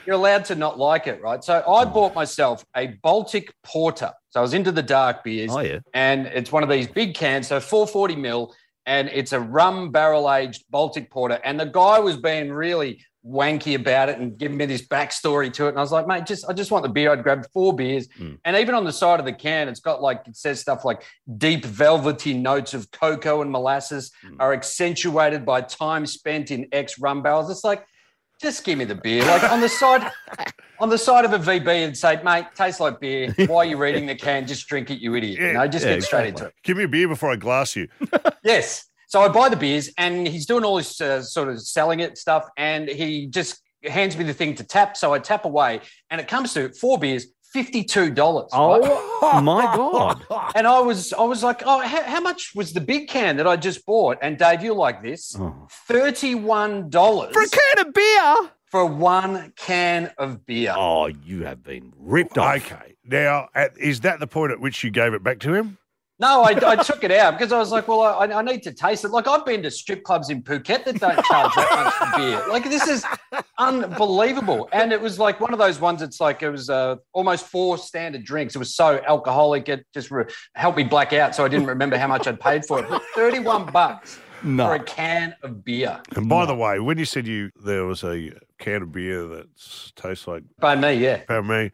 you're allowed to not like it, right? So I hmm. bought myself a Baltic Porter. So I was into the dark beers.
Oh, yeah.
And it's one of these big cans, so 440 mil. and it's a rum barrel aged Baltic porter. And the guy was being really wanky about it and giving me this backstory to it. And I was like, mate, just I just want the beer. I'd grabbed four beers, hmm. and even on the side of the can, it's got like it says stuff like deep velvety notes of cocoa and molasses hmm. are accentuated by time spent in X rum barrels. It's like. Just give me the beer. Like on the side, on the side of a VB, and say, "Mate, tastes like beer. Why are you reading the can? Just drink it, you idiot." You know, just get straight into it.
Give me a beer before I glass you.
Yes. So I buy the beers, and he's doing all this uh, sort of selling it stuff, and he just hands me the thing to tap. So I tap away, and it comes to four beers, fifty-two dollars.
Oh my god!
And I was, I was like, oh, how, how much was the big can that I just bought? And Dave, you like this? Thirty-one dollars
For a can of beer.
for one can of beer.
Oh, you have been ripped off.
Okay. Now, at, is that the point at which you gave it back to him?
No, I, I took it out because I was like, well, I, I need to taste it. Like I've been to strip clubs in Phuket that don't charge that much for beer. Like this is unbelievable. And it was like one of those ones. It's like it was uh, almost four standard drinks. It was so alcoholic. It just re- helped me black out, so I didn't remember how much I'd paid for it. But Thirty-one bucks
No.
for a can of beer.
And by the way, when you said you there was a can of beer that tastes like
by me, yeah.
by me,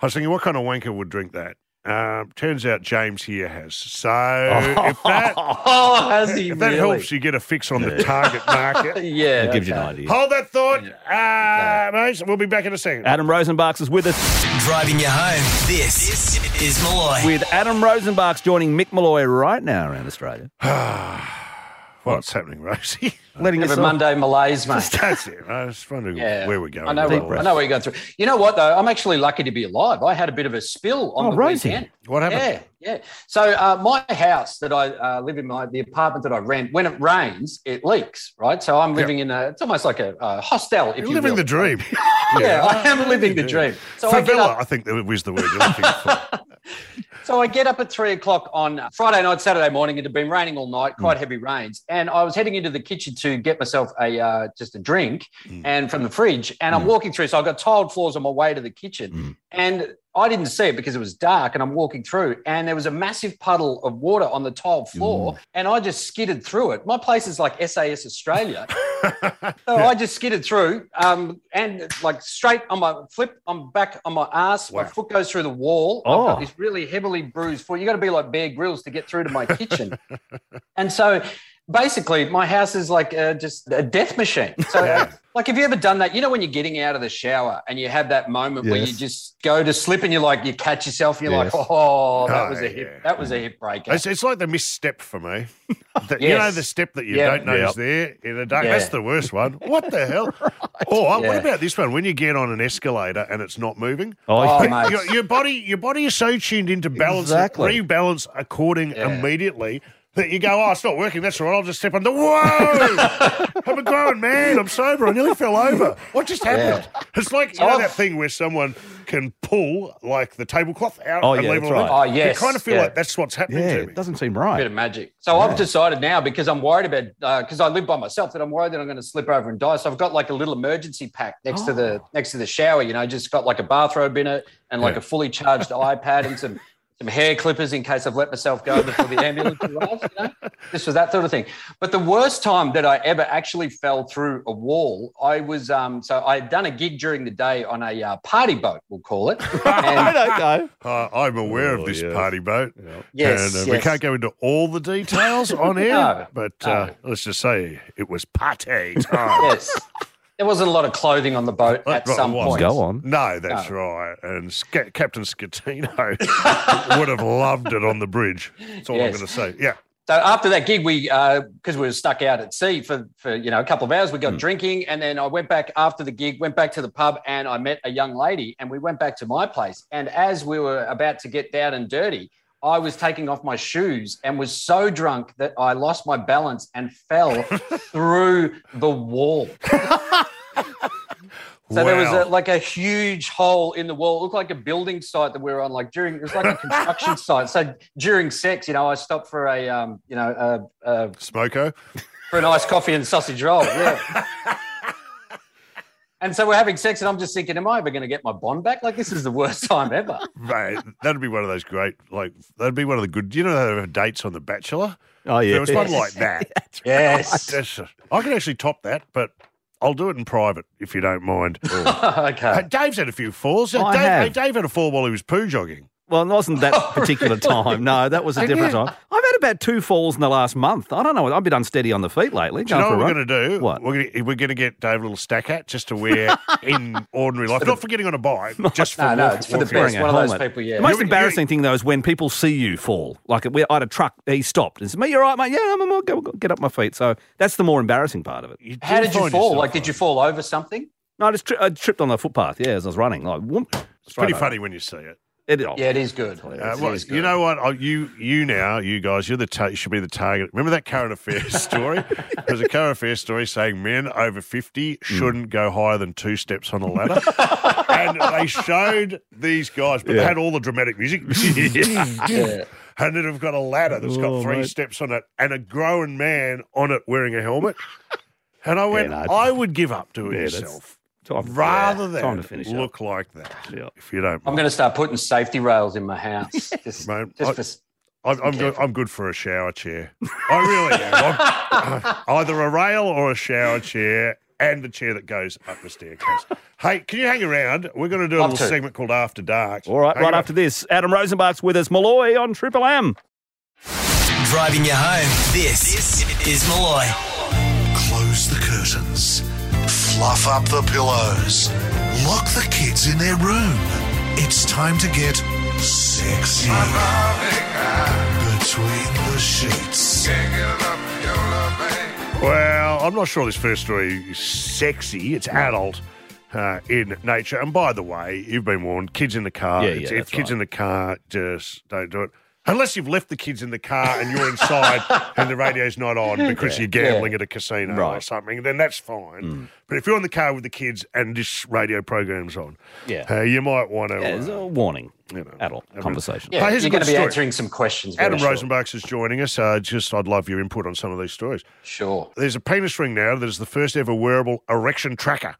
I was thinking, what kind of wanker would drink that? Um, turns out James here has. So if that,
Oh, has he
if that
really?
helps you get a fix on the target market,
Yeah,
That gives you an idea.
Hold that thought, uh, mate. We'll be back in a second.
Adam Rozenbachs is with us.
Driving you home. This is Molloy.
With Adam Rozenbachs joining Mick Molloy right now around Australia.
What's happening, Rosie?
Letting
a
yourself-
Monday malaise, mate.
That's it. I was wondering
Yeah.
where we're going.
I know,
with
what,
all
I know what you're going through. You know what, though? I'm actually lucky to be alive. I had a bit of a spill on
Oh,
the
Rosie.
weekend.
What happened?
Yeah, yeah. So uh, my house that I uh, live in, my the apartment that I rent, when it rains, it leaks, right? So I'm living in a, it's almost like a, a hostel, if
You're
you
living
will.
the dream.
Yeah, I am living the dream. So I get
Favela,
up,
I think that was the word you're looking for.
so I get up at three o'clock on Friday night, Saturday morning. It had been raining all night, quite heavy rains, and I was heading into the kitchen to get myself a uh, just a drink, and from the fridge, and I'm walking through. So I've got tiled floors on my way to the kitchen, and I didn't see it because it was dark, and I'm walking through, and there was a massive puddle of water on the tiled floor, and I just skidded through it. My place is like SAS Australia. So I just skidded through, um, and like straight on my flip, I'm back on my ass. My foot goes through the wall. I've
Oh.
got this really heavily bruised foot. You got to be like Bear Grylls to get through to my kitchen. and so, basically, my house is like uh, just a death machine. So, like, have you ever done that? You know, when you're getting out of the shower and you have that moment where you just go to slip and you're like, you catch yourself and you're
Yes.
like, oh, that
Oh,
was a hip,
yeah.
that was a hip breaker.
It's, it's like the misstep for me. That- You know the step that you
Yep.
don't know
Yep.
is there in the dark.
Yeah.
That's the worst one. What the hell? Or what
Yeah.
about this one? When you get on an escalator and it's not moving.
Oh,
Oh,
your, your, your body, your body is so tuned into balance,
Exactly.
rebalance according
Yeah.
immediately that you go, oh, it's not working. That's all right. I'll just step on the. Whoa! I'm a grown man. I'm sober. I nearly fell over. What just happened? It's like you know that thing where someone can pull like the tablecloth out
Oh,
and
yeah,
leave
that's
it on.
right.
Oh, yes,
You kind of feel
yeah.
like that's what's happening
Yeah,
to me.
it doesn't seem right.
bit of magic. So I've decided now because I'm worried about uh, because I live by myself that I'm worried that I'm going to slip over and die. So I've got like a little emergency pack next to the next to the shower. You know, just got like a bathrobe in it and like
Yeah.
a fully charged iPad and some some hair clippers in case I've let myself go before the ambulance arrives. You know, this was that sort of thing. But the worst time that I ever actually fell through a wall, I was um so I had done a gig during the day on a uh, party boat, we'll call it. And
okay.
Uh, I'm aware
Oh,
of this
yes.
party boat.
Yes,
and uh, we can't go into all the details on air,
No,
but uh,
no.
let's just say it was party time.
yes. There wasn't a lot of clothing on the boat at
Well,
some
it was.
point.
Go on.
No, that's
No.
right. And Sca- Captain Schettino would have loved it on the bridge. That's all I'm going to say. Yeah.
So after that gig, we uh, because we were stuck out at sea for for you know a couple of hours, we got hmm. drinking, and then I went back after the gig, went back to the pub, and I met a young lady, and we went back to my place. And as we were about to get down and dirty, I was taking off my shoes and was so drunk that I lost my balance and fell through the wall. So there was a, like a huge hole in the wall. It looked like a building site that we were on. Like during, it was like a construction site. So during sex, you know, I stopped for a, um, you know, a, a,
Smoko.
for a nice coffee and sausage roll. Yeah. And so we're having sex, and I'm just thinking, am I ever going to get my bond back? Like, this is the worst time ever.
Mate, that'd be one of those great, like, that'd be one of the good. You know they have dates on The Bachelor?
Oh, yeah.
There was one
Yes.
like that.
Yes.
That's- I can actually top that, but I'll do it in private if you don't mind.
okay.
Uh, Dave's had a few falls. Uh,
I
Dave,
have.
hey, Dave had a fall while he was poo jogging.
Well, it wasn't that oh, particular time. No, that was a
And
different
yeah.
time. I've had about two falls in the last month. I don't know. I've been unsteady on the feet lately.
Do you know
going
what we're going to do?
What?
We're going to we're to get Dave a little stack hat just to wear in ordinary life, not for getting on a bike, just for
No, no,
walk-
it's for the
walking
best. One of those
helmet.
people, yeah.
The most
You- you-
embarrassing thing though is when people see you fall. Like we, I had a truck, he stopped and said, mate, you're right, mate. Yeah, I'm, I'm, go, go, get up my feet." So that's the more embarrassing part of it.
How did you fall? Like, did you fall over something?
No, I just tri- I tripped on the footpath. Yeah, as I was running. Like, whoop,
It's pretty funny when you see it.
It,
Yeah, it is good.
Uh,
It
well,
is
you know what? Oh, you you now, you guys, you're the ta- you should be the target. Remember that current affairs story? There's a current affairs story saying men over fifty shouldn't go higher than two steps on a ladder, and they showed these guys, but they had all the dramatic music.
Yeah.
And then they've got a ladder that's got
Oh,
three
mate.
steps on it and a grown man on it wearing a helmet. And I went,
no,
I would give up doing it
Yeah, that's
yourself
time-
rather
yeah, time to
than
finish up.
look like that.
Yeah.
If you don't
I'm going to start putting safety rails in my house. Just,
Mate,
just
I-
for, s-
I'm, I'm, good, I'm good for a shower chair. I really am. I'm, either a rail or a shower chair and the chair that goes up the staircase. Hey, can you hang around? We're going to do a
Love
little
to.
segment called After Dark.
All right,
Hang
right
on.
after this, Adam Rozenbachs with us. Molloy on Triple M.
Driving you home. This is Molloy.
Close. Fluff up the pillows. Lock the kids in their room. It's time to get sexy. Between the sheets.
Well, I'm not sure this first story is sexy. It's adult uh, in nature. And by the way, you've been warned. Kids in the car.
Yeah, yeah,
if
that's
kids
right.
in the car, just don't do it. Unless you've left the kids in the car and you're inside and the radio's not on because you're gambling at a casino or
Right. Mm.
something, then that's fine. But if you're in the car with the kids and this radio program's on,
Yeah.
uh, you might want to.
Yeah, there's a warning.
you know,
Adult
have a-
conversation.
yeah,
Hey, here's a
you're going
good
to be
story.
answering some questions. very
Adam
short.
Rozenbachs is joining us. Uh, just, I'd love your input on some of these stories.
Sure.
There's a penis ring now that is the first ever wearable erection tracker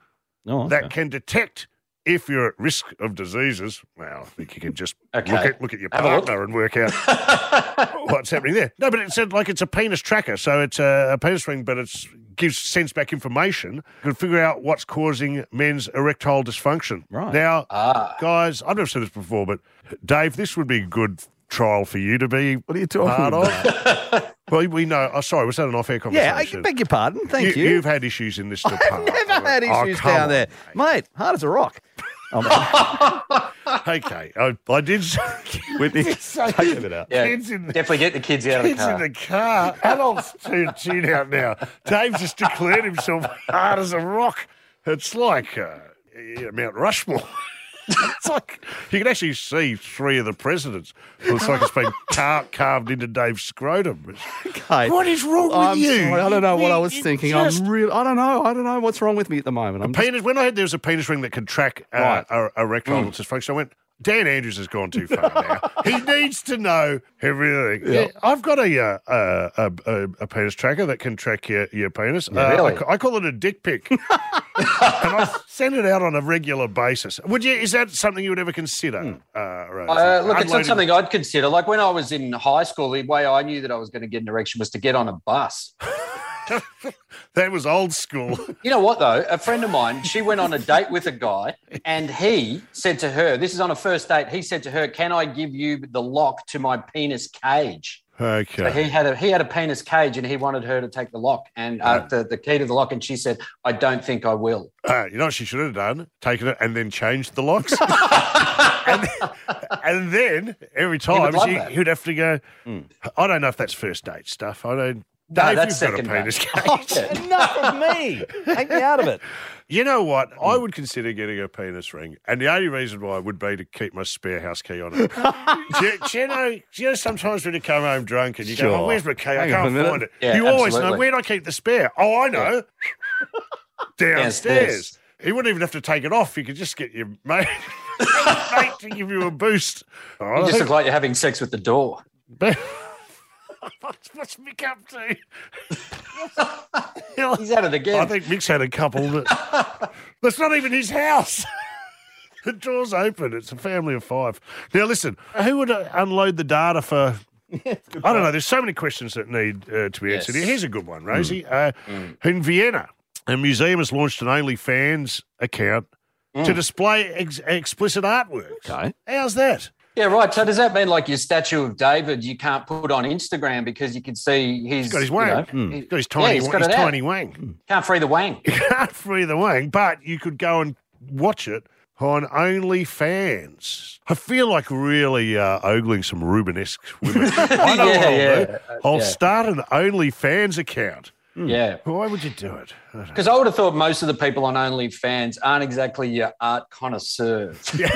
Oh, okay.
that can detect if you're at risk of diseases. Well, I think you can just
Okay.
look at look at your
Have
partner and work out what's happening there. No, but it said like it's a penis tracker, so it's a, a penis ring, but it gives sends back information. You can figure out what's causing men's erectile dysfunction.
Right.
now,
Ah.
guys, I've never said this before, but Dave, this would be good trial for you to be
What are you talking
part
about?
of. well, we know. Oh, sorry, was that an off-air conversation?
Yeah, I beg your pardon. Thank you.
You've had issues in this
I've
department.
never had
Oh,
issues
come
down
on.
there. Mate, hard as a rock.
Okay, I, I did.
Whitney, take it out.
Yeah,
Kids in the-
definitely get the kids out of the
Kids in the car. Adults tune, tune out now. Dave just declared himself hard as a rock. It's like uh, Mount Rushmore. It's like you can actually see three of the presidents. It looks like it's been car- carved into Dave's scrotum.
Okay.
What is wrong with
I'm
you?
sorry, I don't know what I was thinking.
just-
I'm real. I don't know. I don't know what's wrong with me at the moment. I'm just-
penis. When I heard there was a penis ring that could track uh,
Right.
a, erectile dysfunction, I went. Dan Andrews has gone too far now. he needs to know everything.
Yeah.
Yeah, I've got a, uh, a, a, a penis tracker that can track your, your penis. Uh,
Really?
I, I call it a dick pic, and I send it out on a regular basis. Would you? Is that something you would ever consider? Uh, Rose?
Uh, look, it's not something I'd consider. Like when I was in high school, the way I knew that I was going to get an erection was to get on a bus.
that was old school.
You know what, though? A friend of mine, she went on a date with a guy, and he said to her, This is on a first date. He said to her, Can I give you the lock to my penis cage? So
Okay.
he had a he had a penis cage, and he wanted her to take the lock and uh, the, the key to the lock. And she said, "I don't think I will."
Uh, you know what she should have done? Taken it and then changed the locks. and, and then every time
love
she,
that.
he'd have to go, I don't know if that's first date stuff. I don't.
No,
Dave,
that's
you've got a
second
penis
oh,
cage.
Enough of me. Take me out of it.
You know what? Mm. I would consider getting a penis ring, and the only reason why would be to keep my spare house key on it. do, you, do you know? Do you know sometimes when you come home drunk and you go, "Oh, where's my key? I
Hang on a
can't
minute.
find it."
Yeah,
you always know
absolutely.
where do I keep the spare? Oh, I know. Downstairs.
Downstairs.
He wouldn't even have to take it off. You could just get your mate, mate to give you a boost. Oh, I
You just
think-
look like you're having sex with the door.
What's, what's Mick up to?
He's at it again.
I think Mick's had a couple. That, that's not even his house. the door's open. It's a family of five. Now, listen, who would uh, unload the data for? I don't know. There's so many questions that need uh, to be
Yes.
answered. Here's a good one, Rosie. Uh, In Vienna, a museum has launched an OnlyFans account to display ex- explicit artwork.
Okay.
How's that?
Yeah, right. So does that mean like your statue of David you can't put on Instagram because you can see his
He's got his
you
wang.
know,
Hmm.
he-
He's got his
yeah,
tiny,
he's got
his tiny wang.
Can't free the wang.
You can't free the wang, but you could go and watch it on OnlyFans. I feel like really uh, ogling some Rubenesque women. I know what
Yeah,
I'll
yeah,
do. I'll
yeah.
start an OnlyFans account.
Yeah.
Why would you do it?
Because I would have thought most of the people on OnlyFans aren't exactly your art connoisseurs.
They're-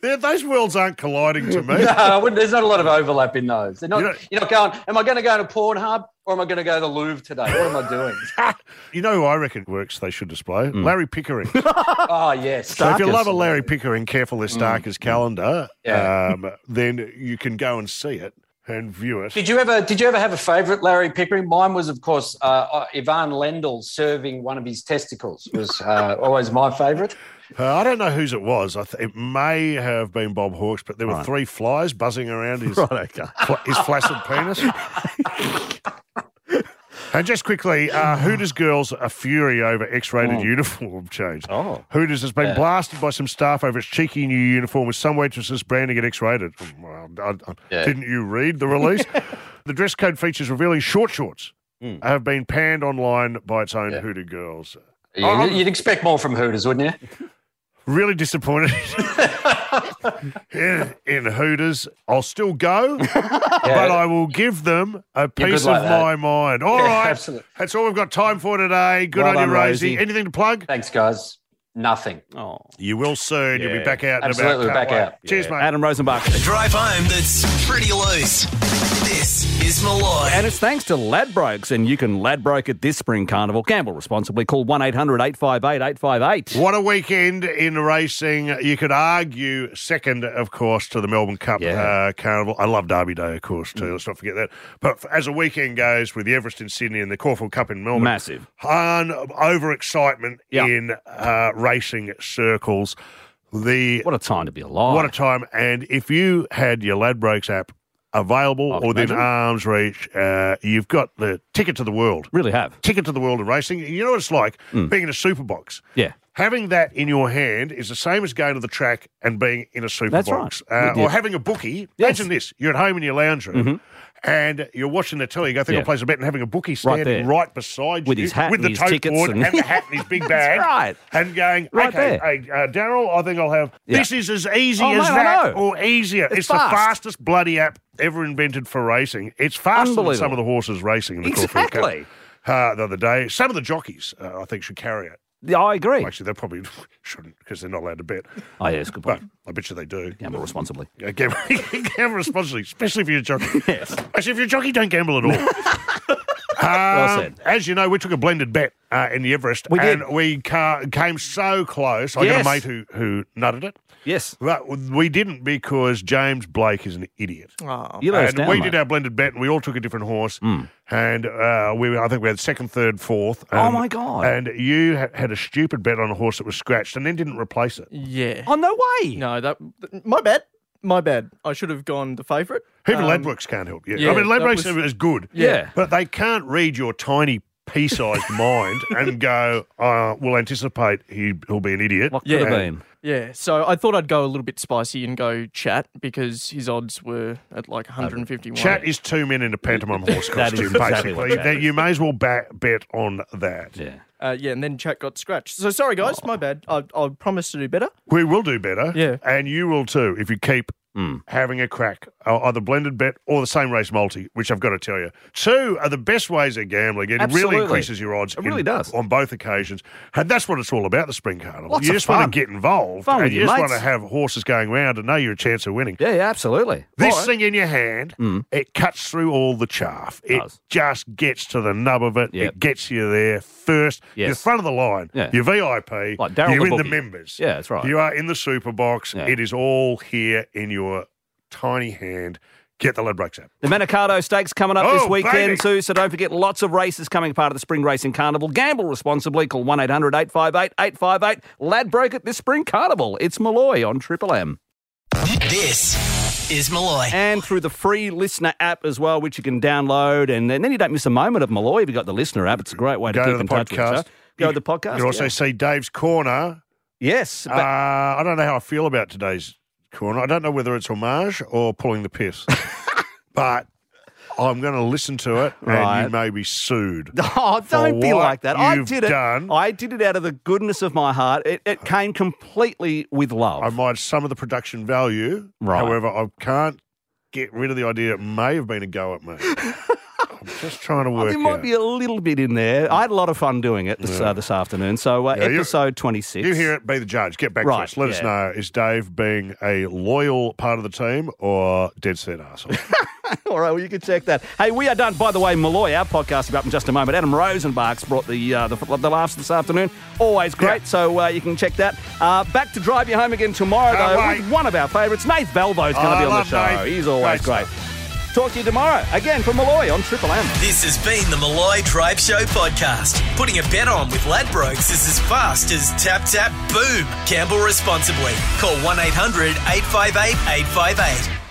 Those worlds aren't colliding to me.
no, I there's not a lot of overlap in those. They're not,
You
you
know-
are not going, am I going to go to Pornhub or am I going to go to the Louvre today? What am I doing?
You know who I reckon works they should display?
Hmm.
Larry Pickering.
oh, yes.
So if you love a Larry Pickering, careful their Starker's calendar,
Hmm. Yeah.
um, then you can go and see it and view it.
Did you ever did you ever have a favourite Larry Pickering? Mine was, of course, uh, uh, Ivan Lendl serving one of his testicles was uh, always my favourite.
Uh, I don't know whose it was. I th- it may have been Bob Hawke's, but there were
Right.
three flies buzzing around his,
Right, okay.
fla- his flaccid penis. and just quickly, uh, Hooters girls are fury over X-rated
Oh.
uniform change.
Oh.
Hooters has been
Yeah.
blasted by some staff over its cheeky new uniform, with some waitresses branding it X-rated. Well, I- I-
Yeah.
Didn't you read the release? the dress code features revealing short shorts. Have been panned online by its own Hooter girls.
You'd expect more from Hooters, wouldn't you?
Really disappointed in, in Hooters. I'll still go, but I will give them a piece
like
of
that.
my mind. All
Yeah,
right,
absolutely.
that's all we've got time for today. Good
Well
on
done,
you, Rosie.
Rosie.
Anything to plug?
Thanks, guys. Nothing.
Oh.
You will soon. You'll be back out. in
Absolutely,
about,
back
Can't
out.
Cheers,
Yeah.
mate.
Adam Rozenbachs.
A drive home that's pretty loose. This is Molloy.
And it's thanks to Ladbrokes, and you can Ladbroke at this spring carnival. Gamble responsibly. Call 1 800 858 858.
What a weekend in racing. You could argue second, of course, to the Melbourne Cup
Yeah.
uh, Carnival. I love Derby Day, of course, too. Let's not forget that. But as a weekend goes with the Everest in Sydney and the Caulfield Cup in Melbourne,
Massive.
un- overexcitement
Yeah.
in uh, racing circles. The
What a time to be alive.
what a time! And if you had your Ladbrokes app available or within arm's reach, uh, you've got the ticket to the world.
Really have.
Ticket to the world of racing. You know what it's like being in a super box.
Yeah.
Having that in your hand is the same as going to the track and being in a super
That's
box.
right.
Uh, Or having a bookie.
Yes.
Imagine this. You're at home in your lounge room and you're watching the telly. You go, think
Yeah.
I'll place a bet and having a bookie standing
there.
right, beside
With
you
his hat
with
and
the
his
tote
tickets
board
and-
and... the hat and his big
That's
bag.
right.
And going,
Right
okay, hey, uh, Daryl, I think I'll have.
Yeah.
This is as easy
Oh,
as
mate,
that or easier. It's,
It's
the fastest bloody app ever invented for racing. It's faster than some of the horses racing in the Caulfield Cup.
Exactly.
Uh, the other day, some of the jockeys, uh, I think, should carry it.
Yeah, I agree.
Actually, they probably shouldn't because they're not allowed to bet.
Oh, yeah, it's a good
But
point.
I bet you they do.
Gamble responsibly.
Yeah, gamble, gamble responsibly, especially if you're a jockey.
Yes.
Actually, if you're a jockey, don't gamble at all.
Well
Um,
said.
As you know, we took a blended bet uh, in the Everest,
We did.
and we ca- came so close. I
Yes.
got a mate who who nutted it.
Yes.
But we didn't because James Blake is an idiot.
Oh.
You let us
and
down,
we
mate.
did our blended bet, and we all took a different horse. And uh, we, I think we had second, third, fourth.
Oh, my God.
And you ha- had a stupid bet on a horse that was scratched, and then didn't replace it.
Yeah.
Oh, no way.
No, that my bad. My bad. I should have gone the favourite.
Even
Um,
Ladbrokes can't help you.
yeah,
I mean,
that
Ladbrokes
was-
is good.
Yeah.
But they can't read your tiny pea-sized mind and go, uh, we'll anticipate he, he'll be an idiot.
What could
Yeah.
have
And-
been?
Yeah, so I thought I'd go a little bit spicy and go chat because his odds were at like 151.
Chat is two men in a pantomime horse
That is
costume,
exactly what
basically.
chat
That
is.
you may as well ba- bet on that.
Yeah.
Uh, yeah, and then chat got scratched. So sorry, guys, my bad. I, I promise to do better.
We will do better.
Yeah.
And you will too if you keep
Hmm.
having a crack, either blended bet or the same race multi, which I've got to tell you. Two are the best ways of gambling. It
Absolutely.
really increases your odds.
It really
in-
does.
On both occasions. And that's what it's all about, the Spring Carnival.
Lots
you just want to get involved.
Fun
and you just want to have horses going round and know you're a chance of winning.
Yeah, yeah, absolutely.
This
right.
thing in your hand, it cuts through all the chaff. It just gets to the nub of it.
Yep.
It gets you there first. You're front of the line.
Yeah.
You're VIP.
Like Darryl
you're
the
in the members.
Yeah, that's right.
You are in the super box.
Yeah.
It is all here in your tiny hand. Get the Ladbrokes app.
The Manikato Stakes coming up
Oh,
this weekend
baby.
too, so don't forget lots of races coming part of the Spring Racing Carnival. Gamble responsibly. Call 1 800 858 858. Ladbroke at this Spring Carnival. It's Molloy on Triple M.
This is Molloy.
And through the free listener app as well, which you can download. And, and then you don't miss a moment of Molloy if you've got the listener app. It's a great way to
Go
keep
to the
in touch with
podcast.
us. Go to the podcast.
You can also
yeah.
see Dave's corner.
Yes.
Uh, I don't know how I feel about today's corner. I don't know whether it's homage or pulling the piss, but I'm going to listen to it, and you may be sued.
Oh, don't be
what
like that. I
you've
did it.
Done.
I did it out of the goodness of my heart. It, it came completely with love.
I might some of the production value.
Right.
However, I can't get rid of the idea it may have been a go at me. Just trying to work
there might
out.
be a little bit in there. I had a lot of fun doing it this,
Yeah.
uh, this afternoon. So, uh,
Yeah,
episode 26.
You hear it, be the judge. Get back to us. Let us know. Is Dave being a loyal part of the team or dead set arsehole?
All right, well, you can check that. Hey, we are done. By the way, Molloy, our podcast will be up in just a moment. Adam Rozenbachs brought the uh, the, the laughs this afternoon. Always great, so uh, you can check that. Uh, back to drive you home again tomorrow,
Can't
though,
wait.
with one of our favourites. Nate Nath Valvo's going
Oh,
to
I
be on the show.
Nath.
He's always
Great
great. Talk to you tomorrow again from Molloy on Triple M.
This has been the Molloy Drive Show podcast. Putting a bet on with Ladbrokes is as fast as tap, tap, boom. Gamble responsibly. Call 1 800 858 858.